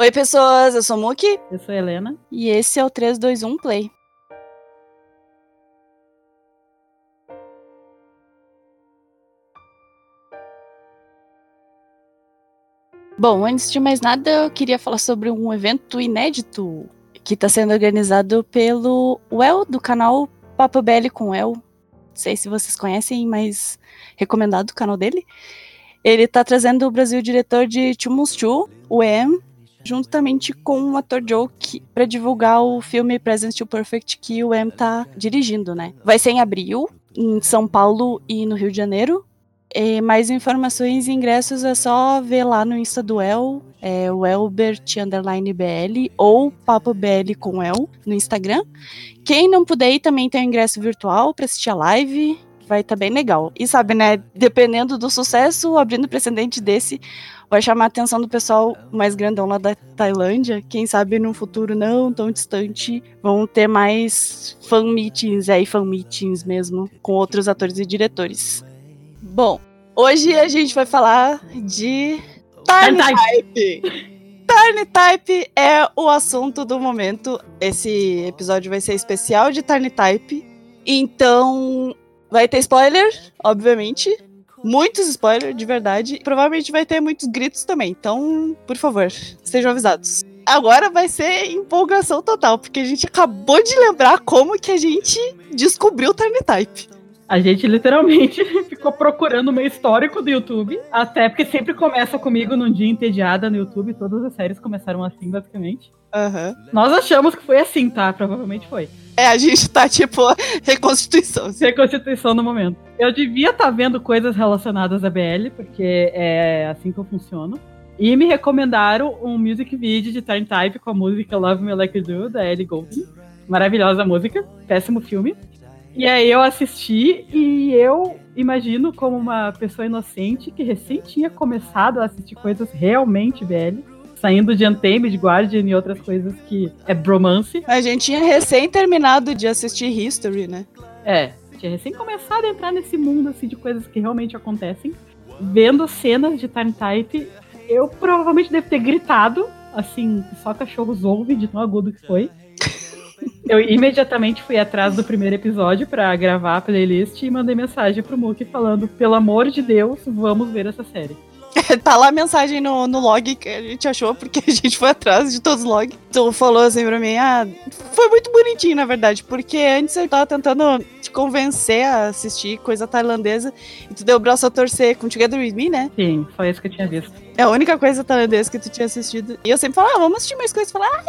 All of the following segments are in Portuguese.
Oi, pessoas, eu sou o Muki. Eu sou a Helena. E esse é o 321 Play. Bom, antes de mais nada, eu queria falar sobre um evento inédito que está sendo organizado pelo Well, do canal Papo Belly com El. Não sei se vocês conhecem, mas recomendado o canal dele. Ele está trazendo o Brasil diretor de 2, o EM, juntamente com o ator Joe para divulgar o filme Present to Perfect que o M tá dirigindo, né? Vai ser em abril, em São Paulo e no Rio de Janeiro. E mais informações e ingressos é só ver lá no Insta do El, é o Elbert underline BL ou Papo BL com El no Instagram. Quem não puder também tem o ingresso virtual para assistir a live, vai estar tá bem legal. E sabe, né, dependendo do sucesso, abrindo precedente desse, vai chamar a atenção do pessoal mais grandão lá da Tailândia. Quem sabe num futuro não tão distante vão ter mais fan meetings aí, fan meetings mesmo, com outros atores e diretores. Bom, hoje a gente vai falar de Tiny Type. Tiny Type é o assunto do momento. Esse episódio vai ser especial de Tiny Type. Então, vai ter spoiler, obviamente muitos spoilers, de verdade. Provavelmente vai ter muitos gritos também. Então, por favor, estejam avisados. Agora vai ser empolgação total, porque a gente acabou de lembrar como que a gente descobriu o Time. A gente literalmente ficou procurando o meu histórico do YouTube. Até porque sempre começa comigo num dia entediada no YouTube. Todas as séries começaram assim, basicamente. Uhum. Nós achamos que foi assim, tá? Provavelmente foi. É, a gente tá tipo reconstituição. Reconstituição no momento. Eu devia estar tá vendo coisas relacionadas à BL, porque é assim que eu funciono. E me recomendaram um music video de Time Type com a música Love Me Like You Do, da Ellie Goulding. Maravilhosa música, péssimo filme. E aí eu assisti e eu imagino como uma pessoa inocente que recém tinha começado a assistir coisas realmente BL saindo de Untamed, Guardian e outras coisas que é bromance. A gente tinha recém terminado de assistir History, né? É, tinha recém começado a entrar nesse mundo assim de coisas que realmente acontecem. Vendo cenas de Time Type, eu provavelmente devo ter gritado, assim, só cachorros ouvem de tão agudo que foi. Eu imediatamente fui atrás do primeiro episódio para gravar a playlist e mandei mensagem pro Mookie falando: pelo amor de Deus, vamos ver essa série. tá lá a mensagem no, no log que a gente achou, porque a gente foi atrás de todos os logs. Tu falou assim pra mim, ah, foi muito bonitinho, na verdade, porque antes eu tava tentando te convencer a assistir coisa tailandesa e tu deu o braço a torcer com Together With Me, né? Sim, foi isso que eu tinha visto. É a única coisa tailandesa que tu tinha assistido. E eu sempre falo, ah, vamos assistir mais coisas. Falar, ah,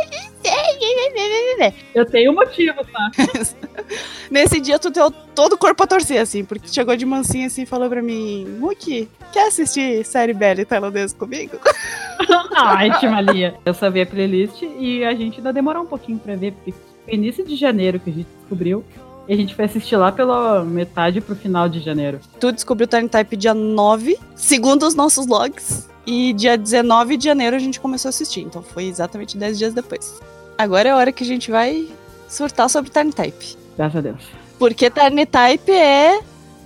eu tenho motivo, tá? Nesse dia tu deu todo o corpo a torcer, assim, porque chegou de mansinho assim e falou pra mim, Muki, quer assistir série Belly tailandesa comigo? Ai, Timalia. Eu só vi a playlist e a gente ainda demorou um pouquinho pra ver, porque foi início de janeiro que a gente descobriu. E a gente foi assistir lá pela metade pro final de janeiro. Tu descobriu o Time Type dia 9, segundo os nossos logs. E dia 19 de janeiro a gente começou a assistir. Então foi exatamente 10 dias depois. Agora é a hora que a gente vai surtar sobre Time Type. Graças a Deus. Porque Time Type é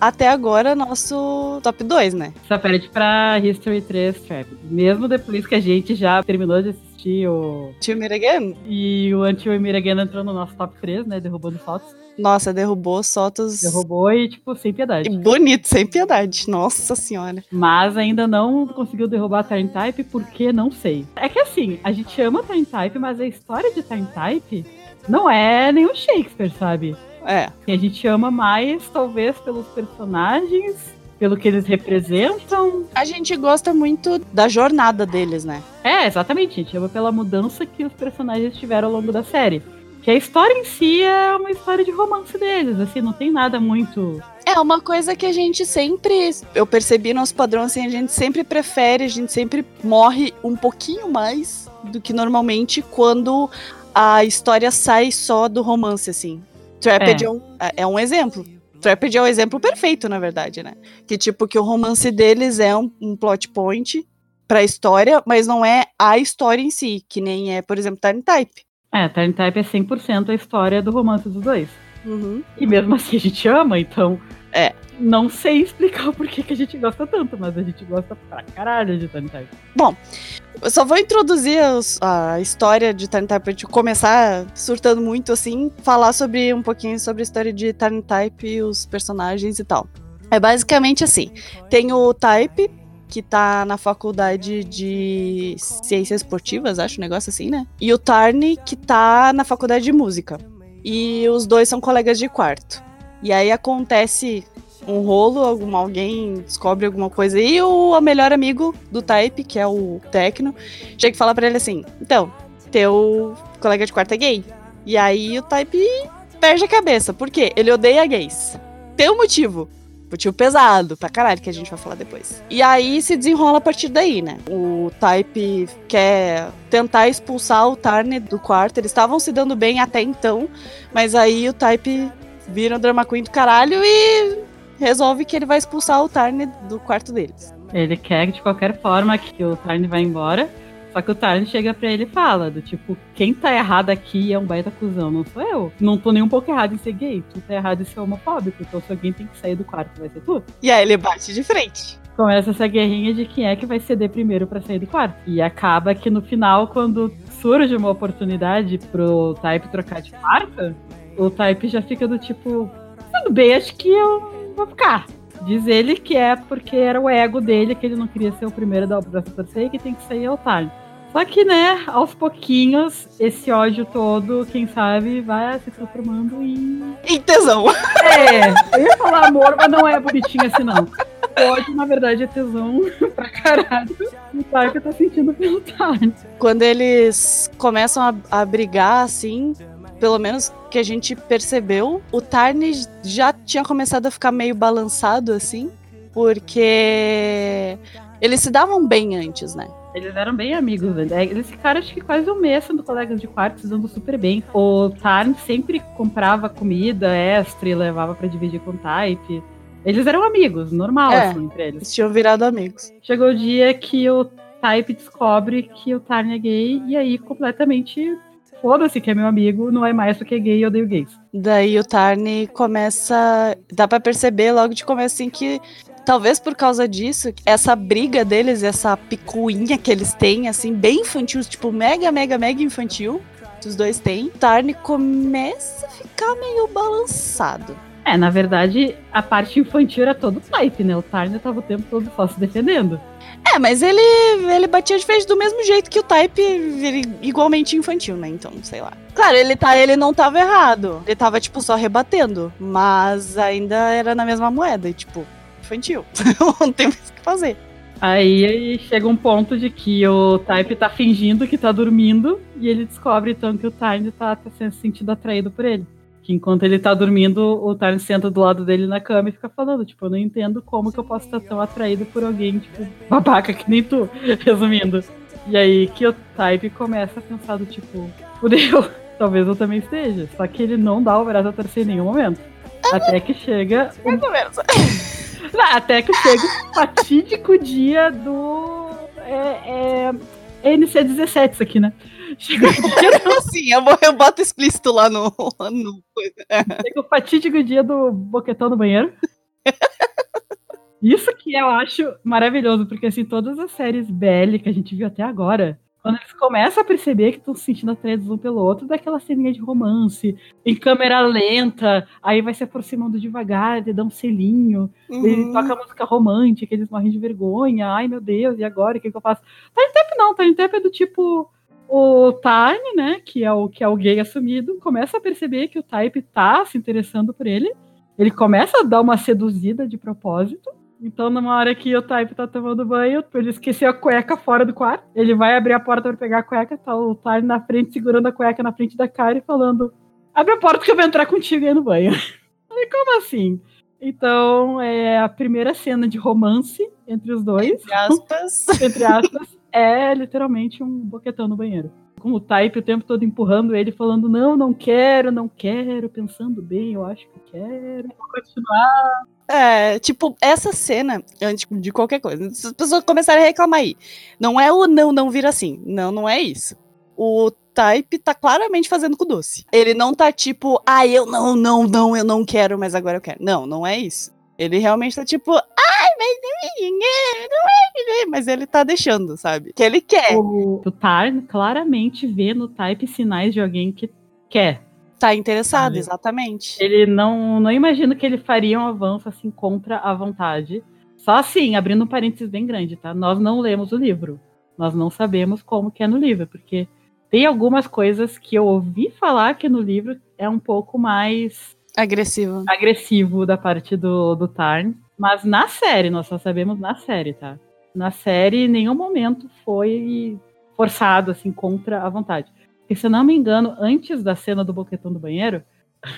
até agora nosso top 2, né? Só perde pra History 3 Trap. Mesmo depois que a gente já terminou de assistir o. Tio Miragan? E o Until Miragan entrou no nosso top 3, né? Derrubando fotos. Nossa, derrubou Sotos. Derrubou e, tipo, sem piedade. E bonito, sem piedade. Nossa senhora. Mas ainda não conseguiu derrubar a Turn Type porque não sei. É que assim, a gente ama Turn Type, mas a história de Turn Type não é nenhum Shakespeare, sabe? É. E a gente ama mais, talvez, pelos personagens, pelo que eles representam. A gente gosta muito da jornada deles, né? É, exatamente. A gente ama pela mudança que os personagens tiveram ao longo da série. Que a história em si é uma história de romance deles, assim, não tem nada muito. É uma coisa que a gente sempre. Eu percebi nosso padrão, assim, a gente sempre prefere, a gente sempre morre um pouquinho mais do que normalmente quando a história sai só do romance, assim. Trapped é, é um, é, é um exemplo. Trapped é o um exemplo perfeito, na verdade, né? Que tipo, que o romance deles é um, um plot point pra história, mas não é a história em si, que nem é, por exemplo, Time Type. É, Time Type é 100% a história do romance dos dois. Uhum. E mesmo assim a gente ama, então É. Não sei explicar o porquê que a gente gosta tanto, mas a gente gosta pra caralho de Turn Type. Bom, eu só vou introduzir os, a história de Turn Type pra gente começar surtando muito assim, falar sobre um pouquinho sobre a história de Turn Type e os personagens e tal. É basicamente assim: tem o Type, que tá na faculdade de ciências esportivas, acho, um negócio assim, né? E o Tarni, que tá na faculdade de música. E os dois são colegas de quarto. E aí acontece um rolo, algum, alguém descobre alguma coisa e o, o melhor amigo do Type, que é o Tecno, chega e fala pra ele assim: Então, teu colega de quarto é gay. E aí o Type perde a cabeça. Por quê? Ele odeia gays. Tem um motivo. Motivo pesado pra caralho, que a gente vai falar depois. E aí se desenrola a partir daí, né? O Type quer tentar expulsar o Tarn do quarto. Eles estavam se dando bem até então, mas aí o Type vira um drama queen do caralho e resolve que ele vai expulsar o Tarn do quarto deles. Ele quer de qualquer forma que o Tarn vá embora. Só que o Tarn chega pra ele e fala, do tipo, quem tá errado aqui é um baita cuzão, não sou eu. Não tô nem um pouco errado em ser gay, tu tá errado em ser homofóbico, então se alguém tem que sair do quarto, vai ser tu. E aí ele bate de frente. Começa essa guerrinha de quem é que vai ceder primeiro pra sair do quarto. E acaba que no final, quando surge uma oportunidade pro Type trocar de quarto, o Type já fica do tipo, tudo bem, acho que eu vou ficar. Diz ele que é porque era o ego dele, que ele não queria ser o primeiro da braço torcer e que tem que sair ao Tarn. Só que, né, aos pouquinhos, esse ódio todo, quem sabe, vai se transformando em. Em tesão. É, eu ia falar amor, mas não é bonitinho assim, não. O ódio, na verdade, é tesão pra caralho. O Tark tá sentindo pelo Tarn. Quando eles começam a, a brigar, assim, pelo menos que a gente percebeu, o Tarn já tinha começado a ficar meio balançado, assim, porque eles se davam bem antes, né? Eles eram bem amigos, velho. Eles ficaram, acho que quase um mês sendo colegas de quarto, se dando super bem. O Tarn sempre comprava comida extra e levava para dividir com o Type. Eles eram amigos, normal, É. assim, entre eles. Eles tinham virado amigos. Chegou o dia que o Type descobre que o Tarn é gay, e aí completamente foda-se que é meu amigo, não é mais porque é gay e eu odeio gays. Daí o Tarn começa. Dá pra perceber logo de começo assim que. Talvez por causa disso, essa briga deles, essa picuinha que eles têm, assim, bem infantil, tipo, mega, mega, mega infantil, que os dois têm, Tarn começa a ficar meio balançado. É, na verdade, a parte infantil era todo o Type, né? O Tarn tava o tempo todo só se defendendo. É, mas ele, ele batia de frente do mesmo jeito que o Type, igualmente infantil, né? Então, sei lá. Claro, ele, tá, ele não tava errado. Ele tava, tipo, só rebatendo. Mas ainda era na mesma moeda. E, tipo, infantil. não tem mais o que fazer. Aí, chega um ponto de que o Type tá fingindo que tá dormindo e ele descobre então que o Tarn tá, tá se sentindo atraído por ele. Que enquanto ele tá dormindo, o Tarn senta do lado dele na cama e fica falando, tipo, eu não entendo como que eu posso estar tão atraído por alguém, tipo, babaca que nem tu, resumindo. E aí que o Type começa a pensar do tipo, fudeu, talvez eu também esteja. Só que ele não dá o braço a torcer em nenhum momento. Até que chega o Mais ou menos. até que chega o fatídico dia do. É, é, NC17 isso aqui, né? Chega o, dia do- Sim, eu, vou- eu boto explícito lá no. no chega o fatídico dia do boquetão no banheiro. Isso que eu acho maravilhoso, porque assim, todas as séries BL que a gente viu até agora, quando eles começam a perceber que estão se sentindo atraídos um pelo outro, daquela ceninha de romance, em câmera lenta, aí vai se aproximando devagar, ele dá um selinho, Ele Uhum. toca música romântica, eles morrem de vergonha. Ai, meu Deus, e agora? O que, que eu faço? Time Tap não, Time Tap é do tipo. O Tarn, né? Que é o, que é o gay assumido, começa a perceber que o Type tá se interessando por ele. Ele começa a dar uma seduzida de propósito. Então, numa hora que o Type tá tomando banho, ele esqueceu a cueca fora do quarto. Ele vai abrir a porta pra pegar a cueca, tá o Tarn na frente, segurando a cueca na frente da cara e falando: Abre a porta que eu vou entrar contigo aí no banho. Falei, como assim? Então, é a primeira cena de romance entre os dois, Entre aspas. entre aspas, é literalmente um boquetão no banheiro. Com o Type o tempo todo empurrando ele, falando: Não, não quero, não quero, pensando bem, eu acho que quero. Vou continuar. É, tipo, essa cena, antes de qualquer coisa, se as pessoas começarem a reclamar aí, não é o não, não vira assim. Não, não é isso. O Type tá claramente fazendo com o doce. Ele não tá tipo, ah, eu não, não, não, eu não quero, mas agora eu quero. Não, não é isso. Ele realmente tá tipo, ai, mas ninguém, não é ninguém, mas ele tá deixando, sabe? Que ele quer. O, o Tar claramente vê no type sinais de alguém que quer. Tá interessado, exatamente. Ele não, não imagina que ele faria um avanço assim contra a vontade. Só assim, abrindo um parênteses bem grande, tá? Nós não lemos o livro. Nós não sabemos como que é no livro, porque tem algumas coisas que eu ouvi falar que no livro é um pouco mais agressivo, agressivo da parte do, do Tarn. Mas na série, nós só sabemos na série, tá? Na série, em nenhum momento foi forçado, assim, contra a vontade. Porque, se eu não me engano, antes da cena do boquetão do banheiro,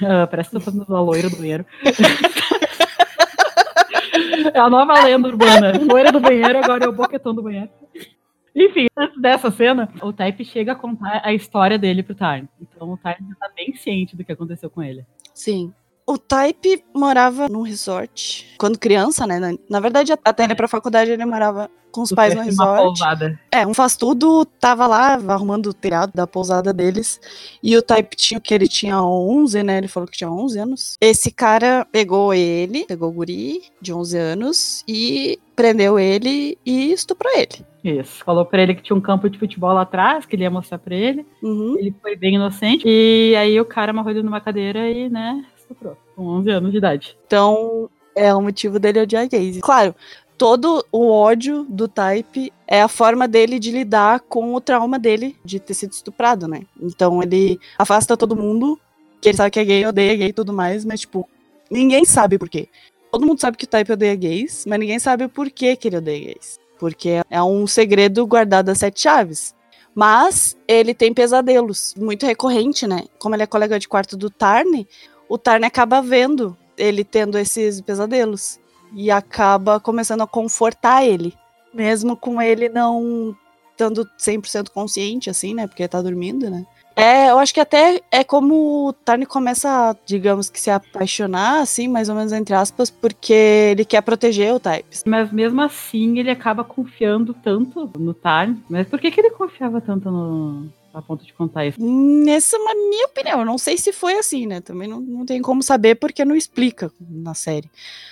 uh, parece que eu tô fazendo a loira do banheiro. é a nova lenda urbana. Loira do banheiro, agora é o boquetão do banheiro. Enfim, antes dessa cena, o Type chega a contar a história dele pro Tarn. Então o Tarn já tá bem ciente do que aconteceu com ele. Sim. O Type morava num resort quando criança, né? Na, na verdade, até ele pra faculdade ele morava com os pais no resort. Pousada. É, um faz tudo tava lá arrumando o telhado da pousada deles. E o Type tinha que ele tinha 11, né? Ele falou que tinha 11 anos. Esse cara pegou ele, pegou o guri de 11 anos e prendeu ele e estuprou ele. Isso. Falou pra ele que tinha um campo de futebol lá atrás, que ele ia mostrar pra ele. Uhum. Ele foi bem inocente. E aí o cara amarrou ele numa cadeira e, né, estuprou. Com 11 anos de idade. Então, é o motivo dele odiar gays. Claro, todo o ódio do Type é a forma dele de lidar com o trauma dele de ter sido estuprado, né? Então ele afasta todo mundo, que ele sabe que é gay, odeia gay e tudo mais, mas tipo, ninguém sabe por quê. Todo mundo sabe que o Type odeia gays, mas ninguém sabe por que, que ele odeia gays. Porque é um segredo guardado a sete chaves. Mas ele tem pesadelos, muito recorrente, né? Como ele é colega de quarto do Tarn, o Tarn acaba vendo ele tendo esses pesadelos e acaba começando a confortar ele, mesmo com ele não estando 100% consciente assim, né, porque tá dormindo, né? É, eu acho que até é como o Tarn começa, digamos que se apaixonar, assim, mais ou menos entre aspas, porque ele quer proteger o Types. Mas mesmo assim, ele acaba confiando tanto no Tarn. Mas por que, que ele confiava tanto no, a ponto de contar isso. Nessa é uma minha opinião. Eu não sei se foi assim, né? Também não, não tem como saber porque não explica na série.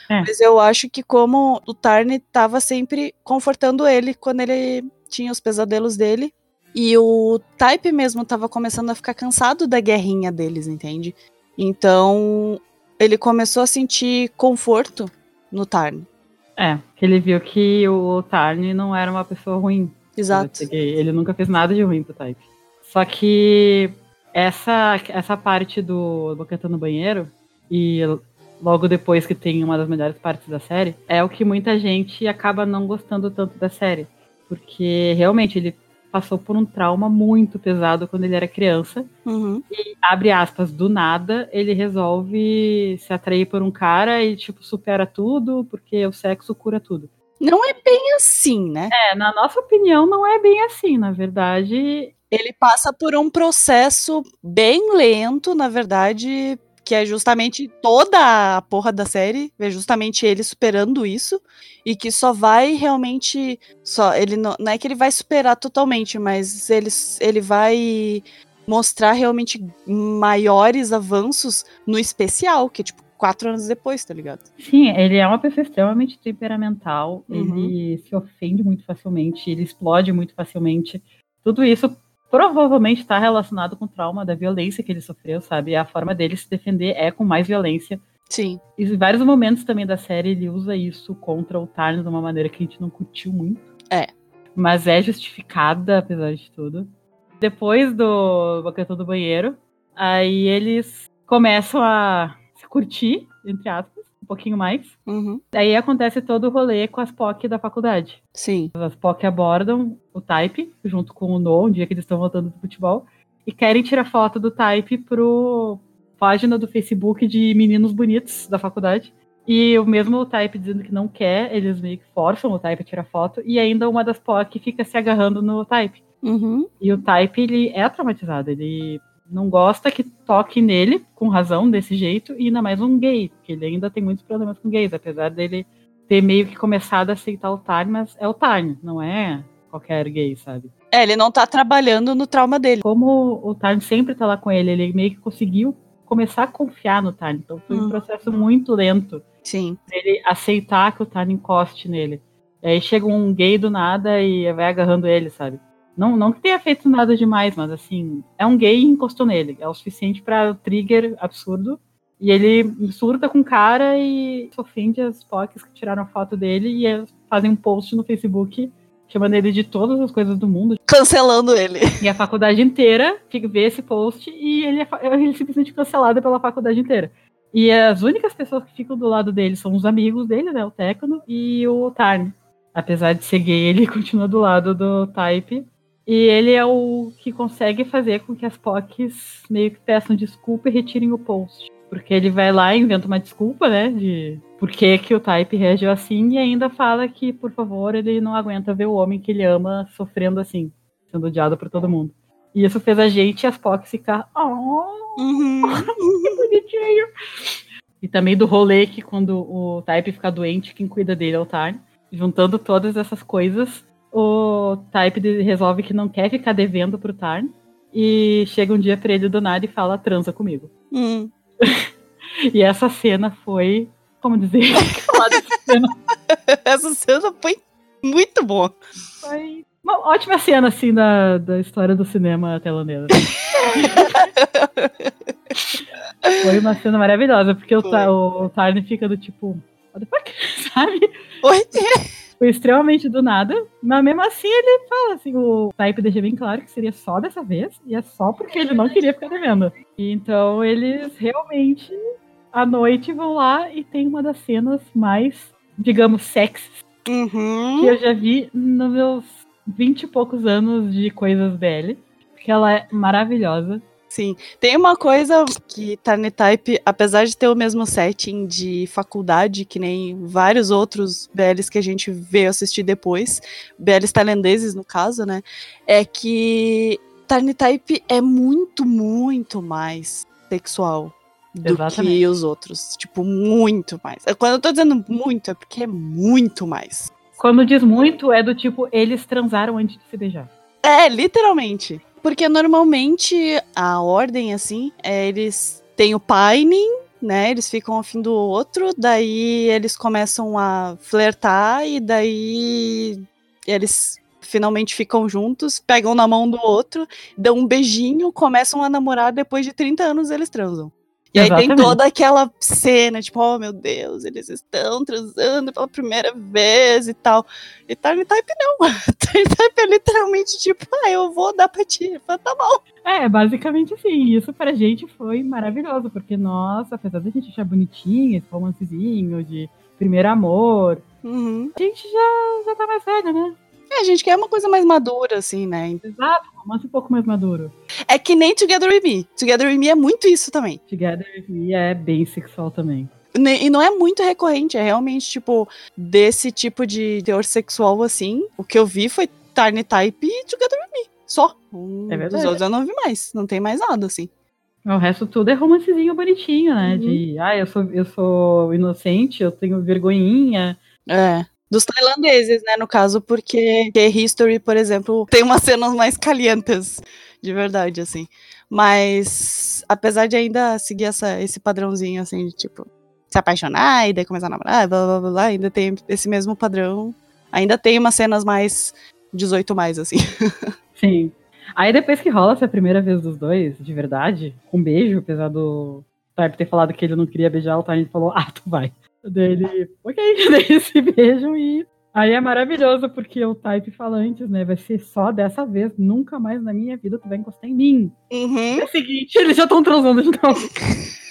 É. Mas eu acho que como o Tarn estava sempre confortando ele quando ele tinha os pesadelos dele. E o Type mesmo estava começando a ficar cansado da guerrinha deles, entende? Então ele começou a sentir conforto no Tarn. É, que ele viu que o Tarn não era uma pessoa ruim. Exato. Ele nunca fez nada de ruim pro Type. Só que essa, essa parte do Boquetão no banheiro, e logo depois que tem uma das melhores partes da série, é o que muita gente acaba não gostando tanto da série. Porque realmente ele passou por um trauma muito pesado quando ele era criança. Uhum. E, abre aspas, do nada, ele resolve se atrair por um cara e, tipo, supera tudo, porque o sexo cura tudo. Não é bem assim, né? É, na nossa opinião, não é bem assim. Na verdade, ele passa por um processo bem lento, na verdade, que é justamente toda a porra da série, é justamente ele superando isso e que só vai realmente só ele não, não é que ele vai superar totalmente, mas ele, ele vai mostrar realmente maiores avanços no especial, que é tipo quatro anos depois, tá ligado? Sim, ele é uma pessoa extremamente temperamental, uhum. ele se ofende muito facilmente, ele explode muito facilmente. Tudo isso provavelmente está relacionado com o trauma da violência que ele sofreu, sabe? A forma dele se defender é com mais violência. Sim. E em vários momentos também da série ele usa isso contra o Tarn de uma maneira que a gente não curtiu muito. É. Mas é justificada, apesar de tudo. Depois do Boquetão do Banheiro, aí eles começam a se curtir, entre aspas pouquinho mais. Uhum. Aí acontece todo o rolê com as POC da faculdade. Sim. As POC abordam o Type, junto com o No, um dia que eles estão voltando do futebol, e querem tirar foto do Type pro página do Facebook de meninos bonitos da faculdade. E o mesmo Type dizendo que não quer, eles meio que forçam o Type a tirar foto, e ainda uma das POC fica se agarrando no Type. Uhum. E o Type, ele é traumatizado, ele não gosta que toque nele, com razão, desse jeito, e ainda mais um gay, porque ele ainda tem muitos problemas com gays, apesar dele ter meio que começado a aceitar o Tarn, mas é o Tarn, não é qualquer gay, sabe? É, ele não tá trabalhando no trauma dele. Como o Tarn sempre tá lá com ele, ele meio que conseguiu começar a confiar no Tarn, então foi hum. um processo muito lento Sim. Ele aceitar que o Tarn encoste nele. E aí chega um gay do nada e vai agarrando ele, sabe? Não, não que tenha feito nada demais, mas assim, é um gay e encostou nele. É o suficiente para trigger absurdo. E ele surta com o cara e ofende as POCs que tiraram foto dele e fazem um post no Facebook chamando ele de todas as coisas do mundo. Cancelando ele. E a faculdade inteira fica, vê esse post e ele é, ele é simplesmente cancelado pela faculdade inteira. E as únicas pessoas que ficam do lado dele são os amigos dele, né? O Tecno e o Tarn. Apesar de ser gay, ele continua do lado do Type. E ele é o que consegue fazer com que as POCs meio que peçam desculpa e retirem o post. Porque ele vai lá e inventa uma desculpa, né? De por que, que o Type reagiu assim e ainda fala que, por favor, ele não aguenta ver o homem que ele ama sofrendo assim, sendo odiado por todo mundo. E isso fez a gente e as POCs ficar. Oh, uhum. que bonitinho. E também do rolê que quando o Type fica doente, quem cuida dele é o Tarn. Juntando todas essas coisas, o Type resolve que não quer ficar devendo pro Tarn. E chega um dia pra ele do nada e fala, transa comigo. Hum. e essa cena foi. Como dizer? cena. essa cena foi muito boa. Foi uma ótima cena, assim, da, da história do cinema tailandês. Foi uma cena maravilhosa, porque o, o, o Tarn fica do tipo, what the fuck? Sabe? Oi? Foi extremamente do nada, mas mesmo assim ele fala assim, o Type deixa bem claro que seria só dessa vez, e é só porque ele não queria ficar devendo. Então eles realmente, à noite, vão lá e tem uma das cenas mais, digamos, sexys uhum. que eu já vi nos meus vinte e poucos anos de coisas BL, que ela é maravilhosa. Sim, tem uma coisa que Type, apesar de ter o mesmo setting de faculdade, que nem vários outros BLs que a gente veio assistir depois, BLs tailandeses no caso, né, é que Type é muito, muito mais sexual do Exatamente. que os outros. Tipo, muito mais. Quando eu tô dizendo muito, é porque é muito mais. Quando diz muito, é do tipo, eles transaram antes de se beijar. É, literalmente. Porque normalmente a ordem, assim, é eles têm o pining, né? Eles ficam ao fim do outro, daí eles começam a flertar e daí eles finalmente ficam juntos, pegam na mão do outro, dão um beijinho, começam a namorar, depois de 30 anos eles transam. E aí tem toda aquela cena, tipo, oh meu Deus, eles estão transando pela primeira vez e tal. E Time Type não. Time Type é literalmente tipo, ah, eu vou dar pra ti. Falo, tá bom. É, basicamente assim. Isso pra gente foi maravilhoso, porque nós, apesar da gente achar bonitinho esse romancezinho de primeiro amor, uhum. a gente já, já tá mais velho, né? É, a gente quer uma coisa mais madura, assim, né? Exato, um romance um pouco mais maduro. É que nem Together With Me. Together With Me é muito isso também. Together With Me é bem sexual também. E não é muito recorrente, é realmente, tipo, desse tipo de teor sexual, assim. O que eu vi foi Tiny Type e Together With Me. Só. Um é verdade. Dos outros eu não vi mais. Não tem mais nada, assim. O resto tudo é romancezinho bonitinho, né? Uhum. De, ah, eu sou, eu sou inocente, eu tenho vergonhinha. É. Dos tailandeses, né, no caso, porque History, por exemplo, tem umas cenas mais calientes, de verdade, assim. Mas, apesar de ainda seguir essa, esse padrãozinho, assim, de, tipo, se apaixonar e daí começar a namorar, blá, blá, blá, blá, ainda tem esse mesmo padrão. Ainda tem umas cenas mais 18 mais, assim. Sim. Aí depois que rola essa primeira vez dos dois, de verdade, com um beijo, apesar do Type ter falado que ele não queria beijar, o Type falou, ah, tu vai. Dele, ok, daí se beijam e. Aí é maravilhoso, porque o Type fala antes, né? Vai ser só dessa vez, nunca mais na minha vida tu vai encostar em mim. Uhum. É o seguinte, eles já estão transando de novo.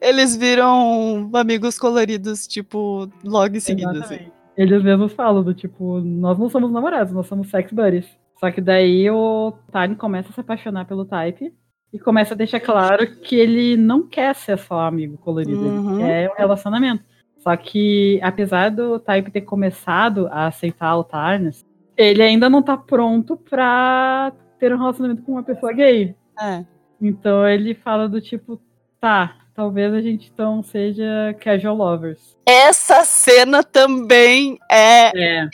eles viram amigos coloridos, tipo, logo em seguida, assim. Eles mesmos falam do tipo, nós não somos namorados, nós somos sex buddies. Só que daí o Tyne começa a se apaixonar pelo Type e começa a deixar claro que ele não quer ser só amigo colorido, uhum. ele quer um relacionamento. Só que, apesar do Type ter começado a aceitar o Tarnas, ele ainda não tá pronto pra ter um relacionamento com uma pessoa gay. É. Então ele fala do tipo, tá, talvez a gente então seja casual lovers. Essa cena também é, é.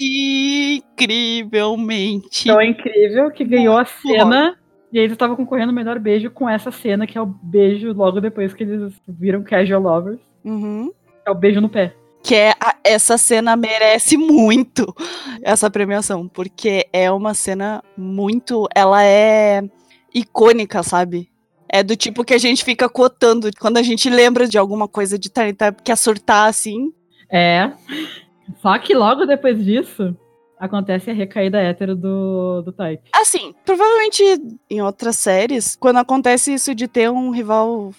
incrivelmente. É incrível que ganhou a cena e aí eles estavam concorrendo o melhor beijo com essa cena, que é o beijo logo depois que eles viram Casual Lovers. Uhum. É o beijo no pé. Que é a- essa cena merece muito essa premiação, porque é uma cena muito. Ela é icônica, sabe? É do tipo que a gente fica cotando quando a gente lembra de alguma coisa de Tiny Type que é surtar assim. É. Só que logo depois disso, acontece a recaída hétero do, do Type. Assim, provavelmente em outras séries, quando acontece isso de ter um rival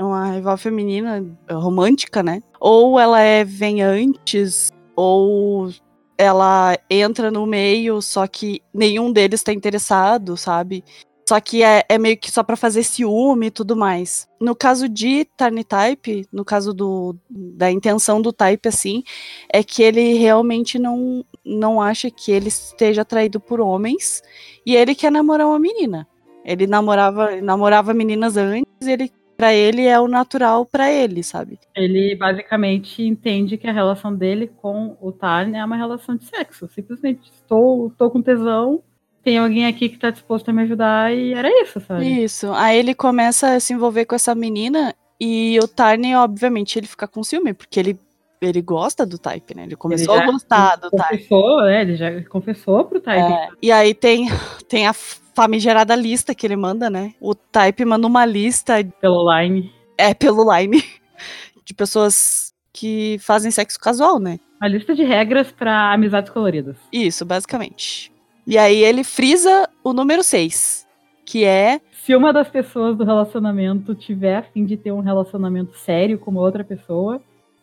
uma rival feminina eh, romântica, né? Ou ela é vem antes, ou ela entra no meio, só que nenhum deles tá interessado, sabe? Só que é, é meio que só pra fazer ciúme e tudo mais. No caso de Tiny Type, no caso do, da intenção do Type, assim, é que ele realmente não, não acha que ele esteja atraído por homens e ele quer namorar uma menina. Ele namorava, namorava meninas antes, ele para ele é o natural pra ele, sabe? Ele basicamente entende que a relação dele com o Tarn é uma relação de sexo. Simplesmente estou, estou com tesão, tem alguém aqui que tá disposto a me ajudar e era isso, sabe? Isso. Aí ele começa a se envolver com essa menina e o Tarn, obviamente, ele fica com ciúme, porque ele ele gosta do Type, né? Ele começou já a gostar do Type. Confessou, né? Ele já confessou pro Type. É, e aí tem, tem a famigerada lista que ele manda, né? O Type manda uma lista, Pelo line. é pelo Line, de pessoas que fazem sexo casual, né? Uma lista de regras pra amizades coloridas. Isso, basicamente. E aí ele frisa o número 6, que é. Se uma das pessoas do relacionamento tiver a fim de ter um relacionamento sério com outra pessoa,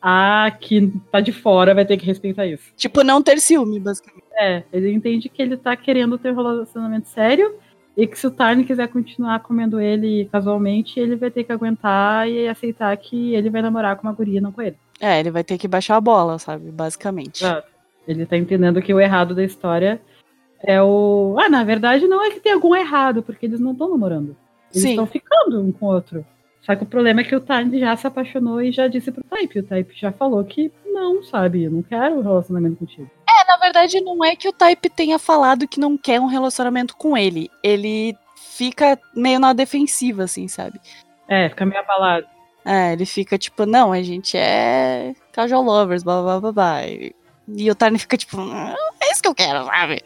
a que tá de fora vai ter que respeitar isso. Tipo, não ter ciúme, basicamente. É, ele entende que ele tá querendo ter um relacionamento sério e que se o Tarn quiser continuar comendo ele casualmente, ele vai ter que aguentar e aceitar que ele vai namorar com uma guria, não com ele. É, ele vai ter que baixar a bola, sabe? Basicamente. Exato. Ele tá entendendo que o errado da história é o. Ah, na verdade, não é que tem algum errado, porque eles não estão namorando. Eles estão ficando um com o outro. Só que o problema é que o Tarn já se apaixonou e já disse pro Type. O Type já falou que não, sabe? Eu não quero um relacionamento contigo. É, na verdade, não é que o Type tenha falado que não quer um relacionamento com ele. Ele fica meio na defensiva, assim, sabe? É, fica meio abalado. É, ele fica tipo, não, a gente é casual lovers, blá blá blá blá. E e o Tarn fica tipo, "Ah, é isso que eu quero, sabe?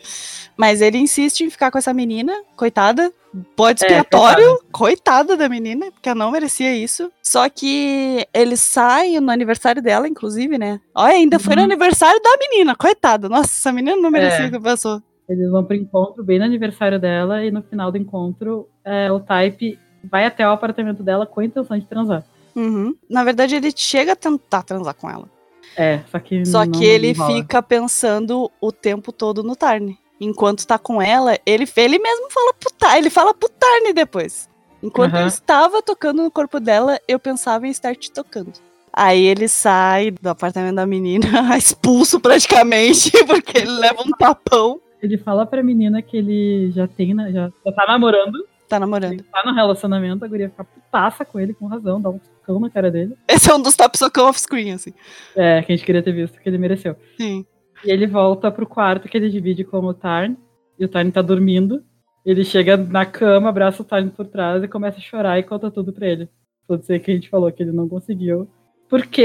Mas ele insiste em ficar com essa menina, coitada, bode É, expiatório, coitada da menina, porque ela não merecia isso. Só que eles saem no aniversário dela, inclusive, né? Olha, ainda foi no Uhum. aniversário da menina, coitada. Nossa, essa menina não merecia É. o que passou. Eles vão pro encontro bem no aniversário dela e no final do encontro é, o Type vai até o apartamento dela com a intenção de transar. Uhum. Na verdade, ele chega a tentar transar com ela. É, só que. Só não- que ele fica pensando o tempo todo no Tarn. Enquanto tá com ela, ele, ele mesmo fala pro Tarn, ele fala pro Tarn depois. Enquanto eu Aham. estava tocando no corpo dela, eu pensava em estar te tocando. Aí ele sai do apartamento da menina, expulso praticamente, porque ele leva um tapão. Ele fala pra menina que ele já tem, né, já, já tá namorando, Tá namorando. ele tá no relacionamento, a guria fica putaça com ele, com razão, dá um socão na cara dele. Esse é um dos top socão off-screen, assim. É, que a gente queria ter visto, que ele mereceu. Sim. E ele volta pro quarto que ele divide com o Tarn, e o Tarn tá dormindo. Ele chega na cama, abraça o Tarn por trás e começa a chorar e conta tudo pra ele. Vou dizer que a gente falou que ele não conseguiu. Porque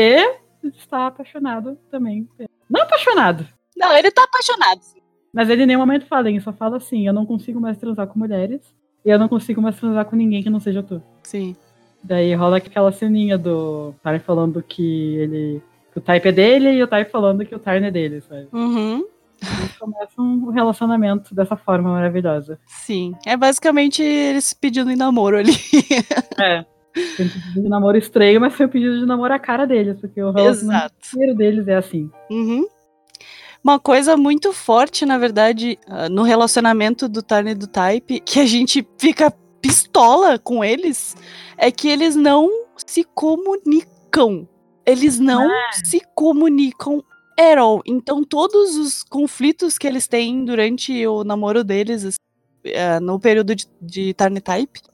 ele está apaixonado também. Não apaixonado, Não, ele tá apaixonado. mas ele em nenhum momento fala, ele só fala assim: eu não consigo mais transar com mulheres e eu não consigo mais transar com ninguém que não seja tu. Sim. Daí rola aquela ceninha do Tarn falando que ele. O type é dele e o type falando que o Tarn é dele, sabe? Uhum. Eles começam um relacionamento dessa forma maravilhosa. Sim. É basicamente eles pedindo em namoro ali. É. Um pedido de namoro estranho, mas foi um pedido de namoro à cara deles, porque o relacionamento inteiro deles é assim. Uhum. Uma coisa muito forte, na verdade, ah, no relacionamento do Tarn e do Type, que a gente fica pistola com eles, é que eles não se comunicam. Eles não se comunicam at all. Então, todos os conflitos que eles têm durante o namoro deles, assim, eh, no período de, de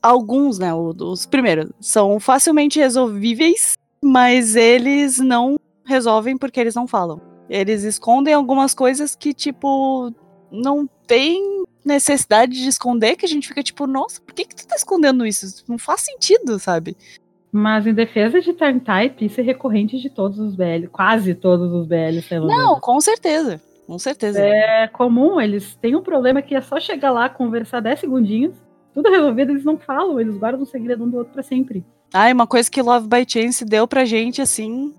alguns, né, os primeiros, são facilmente resolvíveis, mas eles não resolvem porque eles não falam. Eles escondem algumas coisas que, tipo, não tem necessidade de esconder, que a gente fica tipo, nossa, por que, que tu tá escondendo isso? Não faz sentido, sabe? Mas em defesa de Time Type, isso é recorrente de todos os BL, quase todos os BL Não, com certeza. Com certeza. É comum, eles têm um problema que é só chegar lá, conversar 10 segundinhos, tudo resolvido, eles não falam, eles guardam o segredo um do outro pra sempre. Ah, uma coisa que Love by Chance deu pra gente, assim.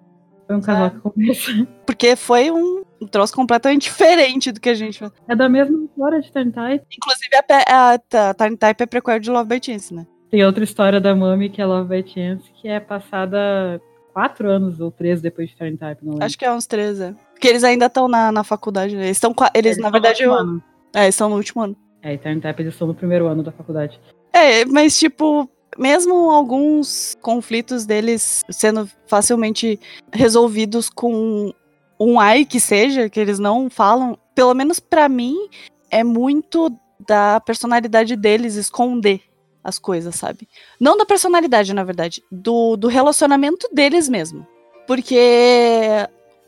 Foi um casal que conversa. Porque foi um, um troço completamente diferente do que a gente É da mesma história de Time Type. Inclusive, a, a, a Time Type é prequel de Love by Chance, né? Tem outra história da Mami, que é Love by Chance, que é passada quatro anos ou três depois de Time Type, não lembro. Acho que é uns três, é. Porque eles ainda estão na, na faculdade, né? Eles estão. Eles, eles, na verdade. Ano. É, eles estão no último ano. É, e Time Type eles estão no primeiro ano da faculdade. É, mas tipo, mesmo alguns conflitos deles sendo facilmente resolvidos com um ai que seja, que eles não falam, pelo menos para mim, é muito da personalidade deles esconder as coisas, sabe? Não da personalidade, na verdade, do, do relacionamento deles mesmo. Porque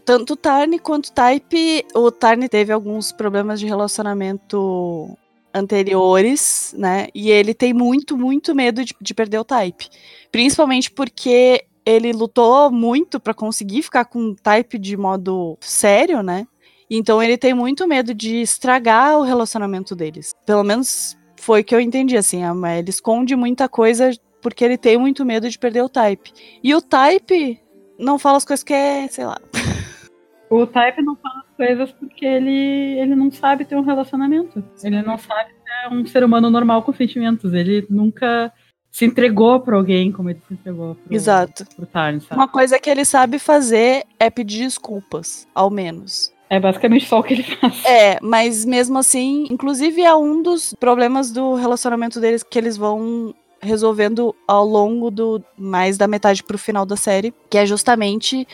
tanto Tarn quanto Type, o Tarn teve alguns problemas de relacionamento anteriores, né? E ele tem muito, muito medo de, de perder o Type. Principalmente porque ele lutou muito para conseguir ficar com o Type de modo sério, né? Então ele tem muito medo de estragar o relacionamento deles. Pelo menos foi que eu entendi, assim, ele esconde muita coisa porque ele tem muito medo de perder o Type. E o Type não fala as coisas que é, sei lá. O Type não fala as coisas porque ele, ele não sabe ter um relacionamento. Ele não sabe ser um ser humano normal com sentimentos. Ele nunca se entregou para alguém como ele se entregou pro, Exato. pro Tarn, sabe? Uma coisa que ele sabe fazer é pedir desculpas, ao menos. É basicamente só o que ele faz. É, mas mesmo assim, inclusive é um dos problemas do relacionamento deles que eles vão resolvendo ao longo do mais da metade pro final da série, que é justamente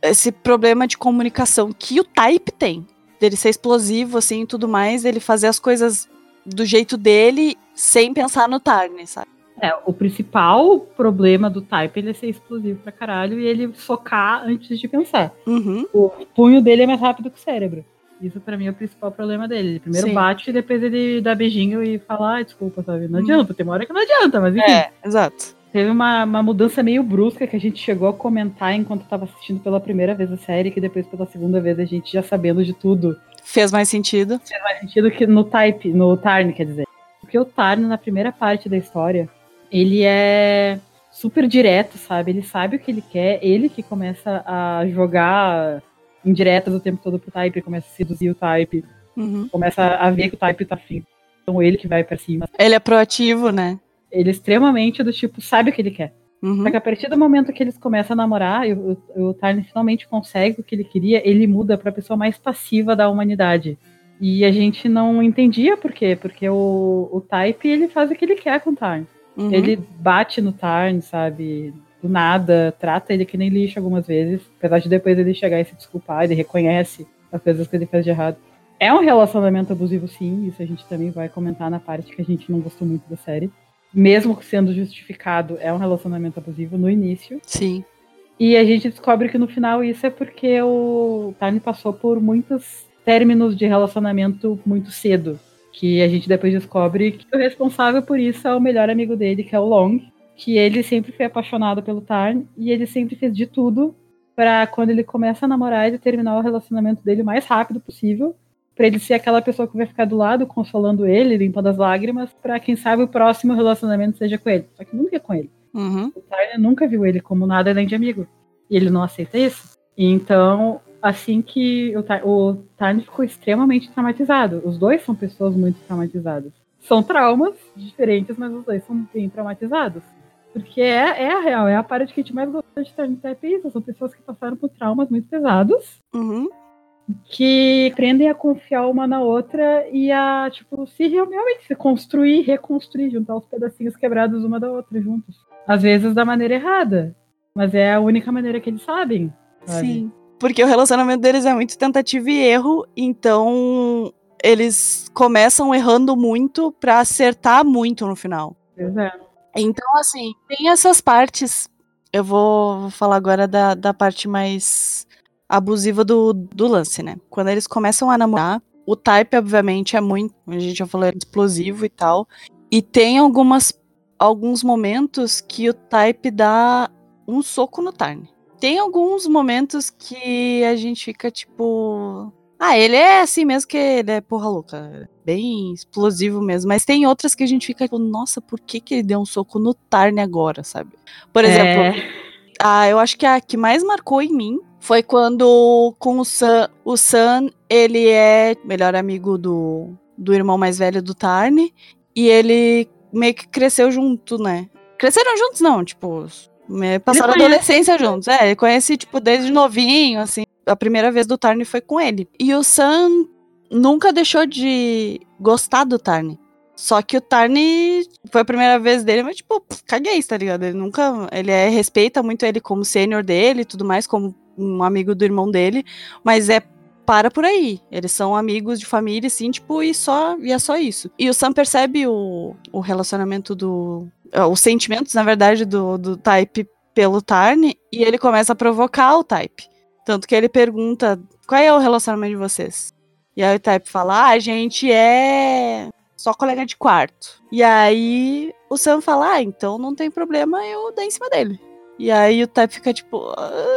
esse problema de comunicação que o Type tem. Dele ser explosivo, assim, e tudo mais, ele fazer as coisas do jeito dele sem pensar no Tarn, sabe? É, o principal problema do Type ele é ser explosivo pra caralho e ele socar antes de pensar. Uhum. O punho dele é mais rápido que o cérebro. Isso pra mim é o principal problema dele. Ele primeiro Sim. bate e depois ele dá beijinho e fala, ah, desculpa, sabe? Não adianta, tem uma hora que não adianta, mas enfim. É, exato. Teve uma, uma mudança meio brusca que a gente chegou a comentar enquanto tava assistindo pela primeira vez a série, que depois pela segunda vez a gente já sabendo de tudo. Fez mais sentido. Fez mais sentido que no Type, no Tarn, quer dizer. Porque o Tarn, na primeira parte da história, ele é super direto, sabe? Ele sabe o que ele quer, ele que começa a jogar indiretas o tempo todo pro Type, começa a seduzir o Type, Uhum. começa a ver que o Type tá afim. Então ele que vai pra cima. Ele é proativo, né? Ele é extremamente do tipo, sabe o que ele quer. Uhum. Só que a partir do momento que eles começam a namorar e o, o, Tarn finalmente consegue o que ele queria, ele muda pra pessoa mais passiva da humanidade. E a gente não entendia por quê, porque o, o Type ele faz o que ele quer com o Tarn. Uhum. Ele bate no Tarn, sabe? Do nada, trata ele que nem lixo algumas vezes. Apesar de depois ele chegar e se desculpar, ele reconhece as coisas que ele fez de errado. É um relacionamento abusivo, sim. Isso a gente também vai comentar na parte que a gente não gostou muito da série. Mesmo sendo justificado, é um relacionamento abusivo no início. Sim. E a gente descobre que no final isso é porque o Tarn passou por muitos términos de relacionamento muito cedo. Que a gente depois descobre que o responsável por isso é o melhor amigo dele, que é o Long. Que ele sempre foi apaixonado pelo Tarn e ele sempre fez de tudo para quando ele começa a namorar ele terminar o relacionamento dele o mais rápido possível. Pra ele ser aquela pessoa que vai ficar do lado, consolando ele, limpando as lágrimas, pra quem sabe o próximo relacionamento seja com ele. Só que nunca é com ele. Uhum. O Tyler nunca viu ele como nada além de amigo. E ele não aceita isso. Então, assim que o, o ficou extremamente traumatizado. Os dois são pessoas muito traumatizadas. São traumas diferentes, mas os dois são bem traumatizados. Porque é, é a real, é a parte que a gente mais gosta de Turn Type é isso. São pessoas que passaram por traumas muito pesados Uhum. que aprendem a confiar uma na outra e a, tipo, se realmente se construir, reconstruir, juntar os pedacinhos quebrados uma da outra juntos. Às vezes da maneira errada, mas é a única maneira que eles sabem. sabe? Sim. Porque o relacionamento deles é muito tentativa e erro, então eles começam errando muito pra acertar muito no final. Pois é. Então, assim, tem essas partes. Eu vou falar agora da, da parte mais abusiva do, do lance, né? Quando eles começam a namorar, o type, obviamente, é muito. A gente já falou, é explosivo e tal. E tem algumas, alguns momentos que o Type dá um soco no Tarn. Tem alguns momentos que a gente fica tipo. Ah, ele é assim mesmo que ele é porra louca. Bem explosivo mesmo. Mas tem outras que a gente fica tipo, nossa, por que, que ele deu um soco no Tarn agora, sabe? Por exemplo, É. ah, eu acho que a que mais marcou em mim foi quando com o Sam, o Sam, ele é melhor amigo do, do irmão mais velho do Tarn e ele meio que cresceu junto, né? Cresceram juntos não, tipo, me- passaram conhece. adolescência juntos. É, ele conhece tipo desde novinho, assim. A primeira vez do Tarn foi com ele. E o Sam nunca deixou de gostar do Tarn. Só que o Tarn foi a primeira vez dele, mas tipo, caguei, tá ligado? Ele nunca. Ele é, respeita muito ele como sênior dele e tudo mais, como um amigo do irmão dele, mas é para por aí. Eles são amigos de família, assim, tipo, e só e é só isso. E o Sam percebe o, o relacionamento do. eh, Os sentimentos, na verdade, do, do Type pelo Tarn, e ele começa a provocar o Type. Tanto que ele pergunta: qual é o relacionamento de vocês? E aí o Type fala: ah, a gente é só colega de quarto. E aí o Sam fala: ah, então não tem problema eu dar em cima dele. E aí o Type fica tipo. "Ah",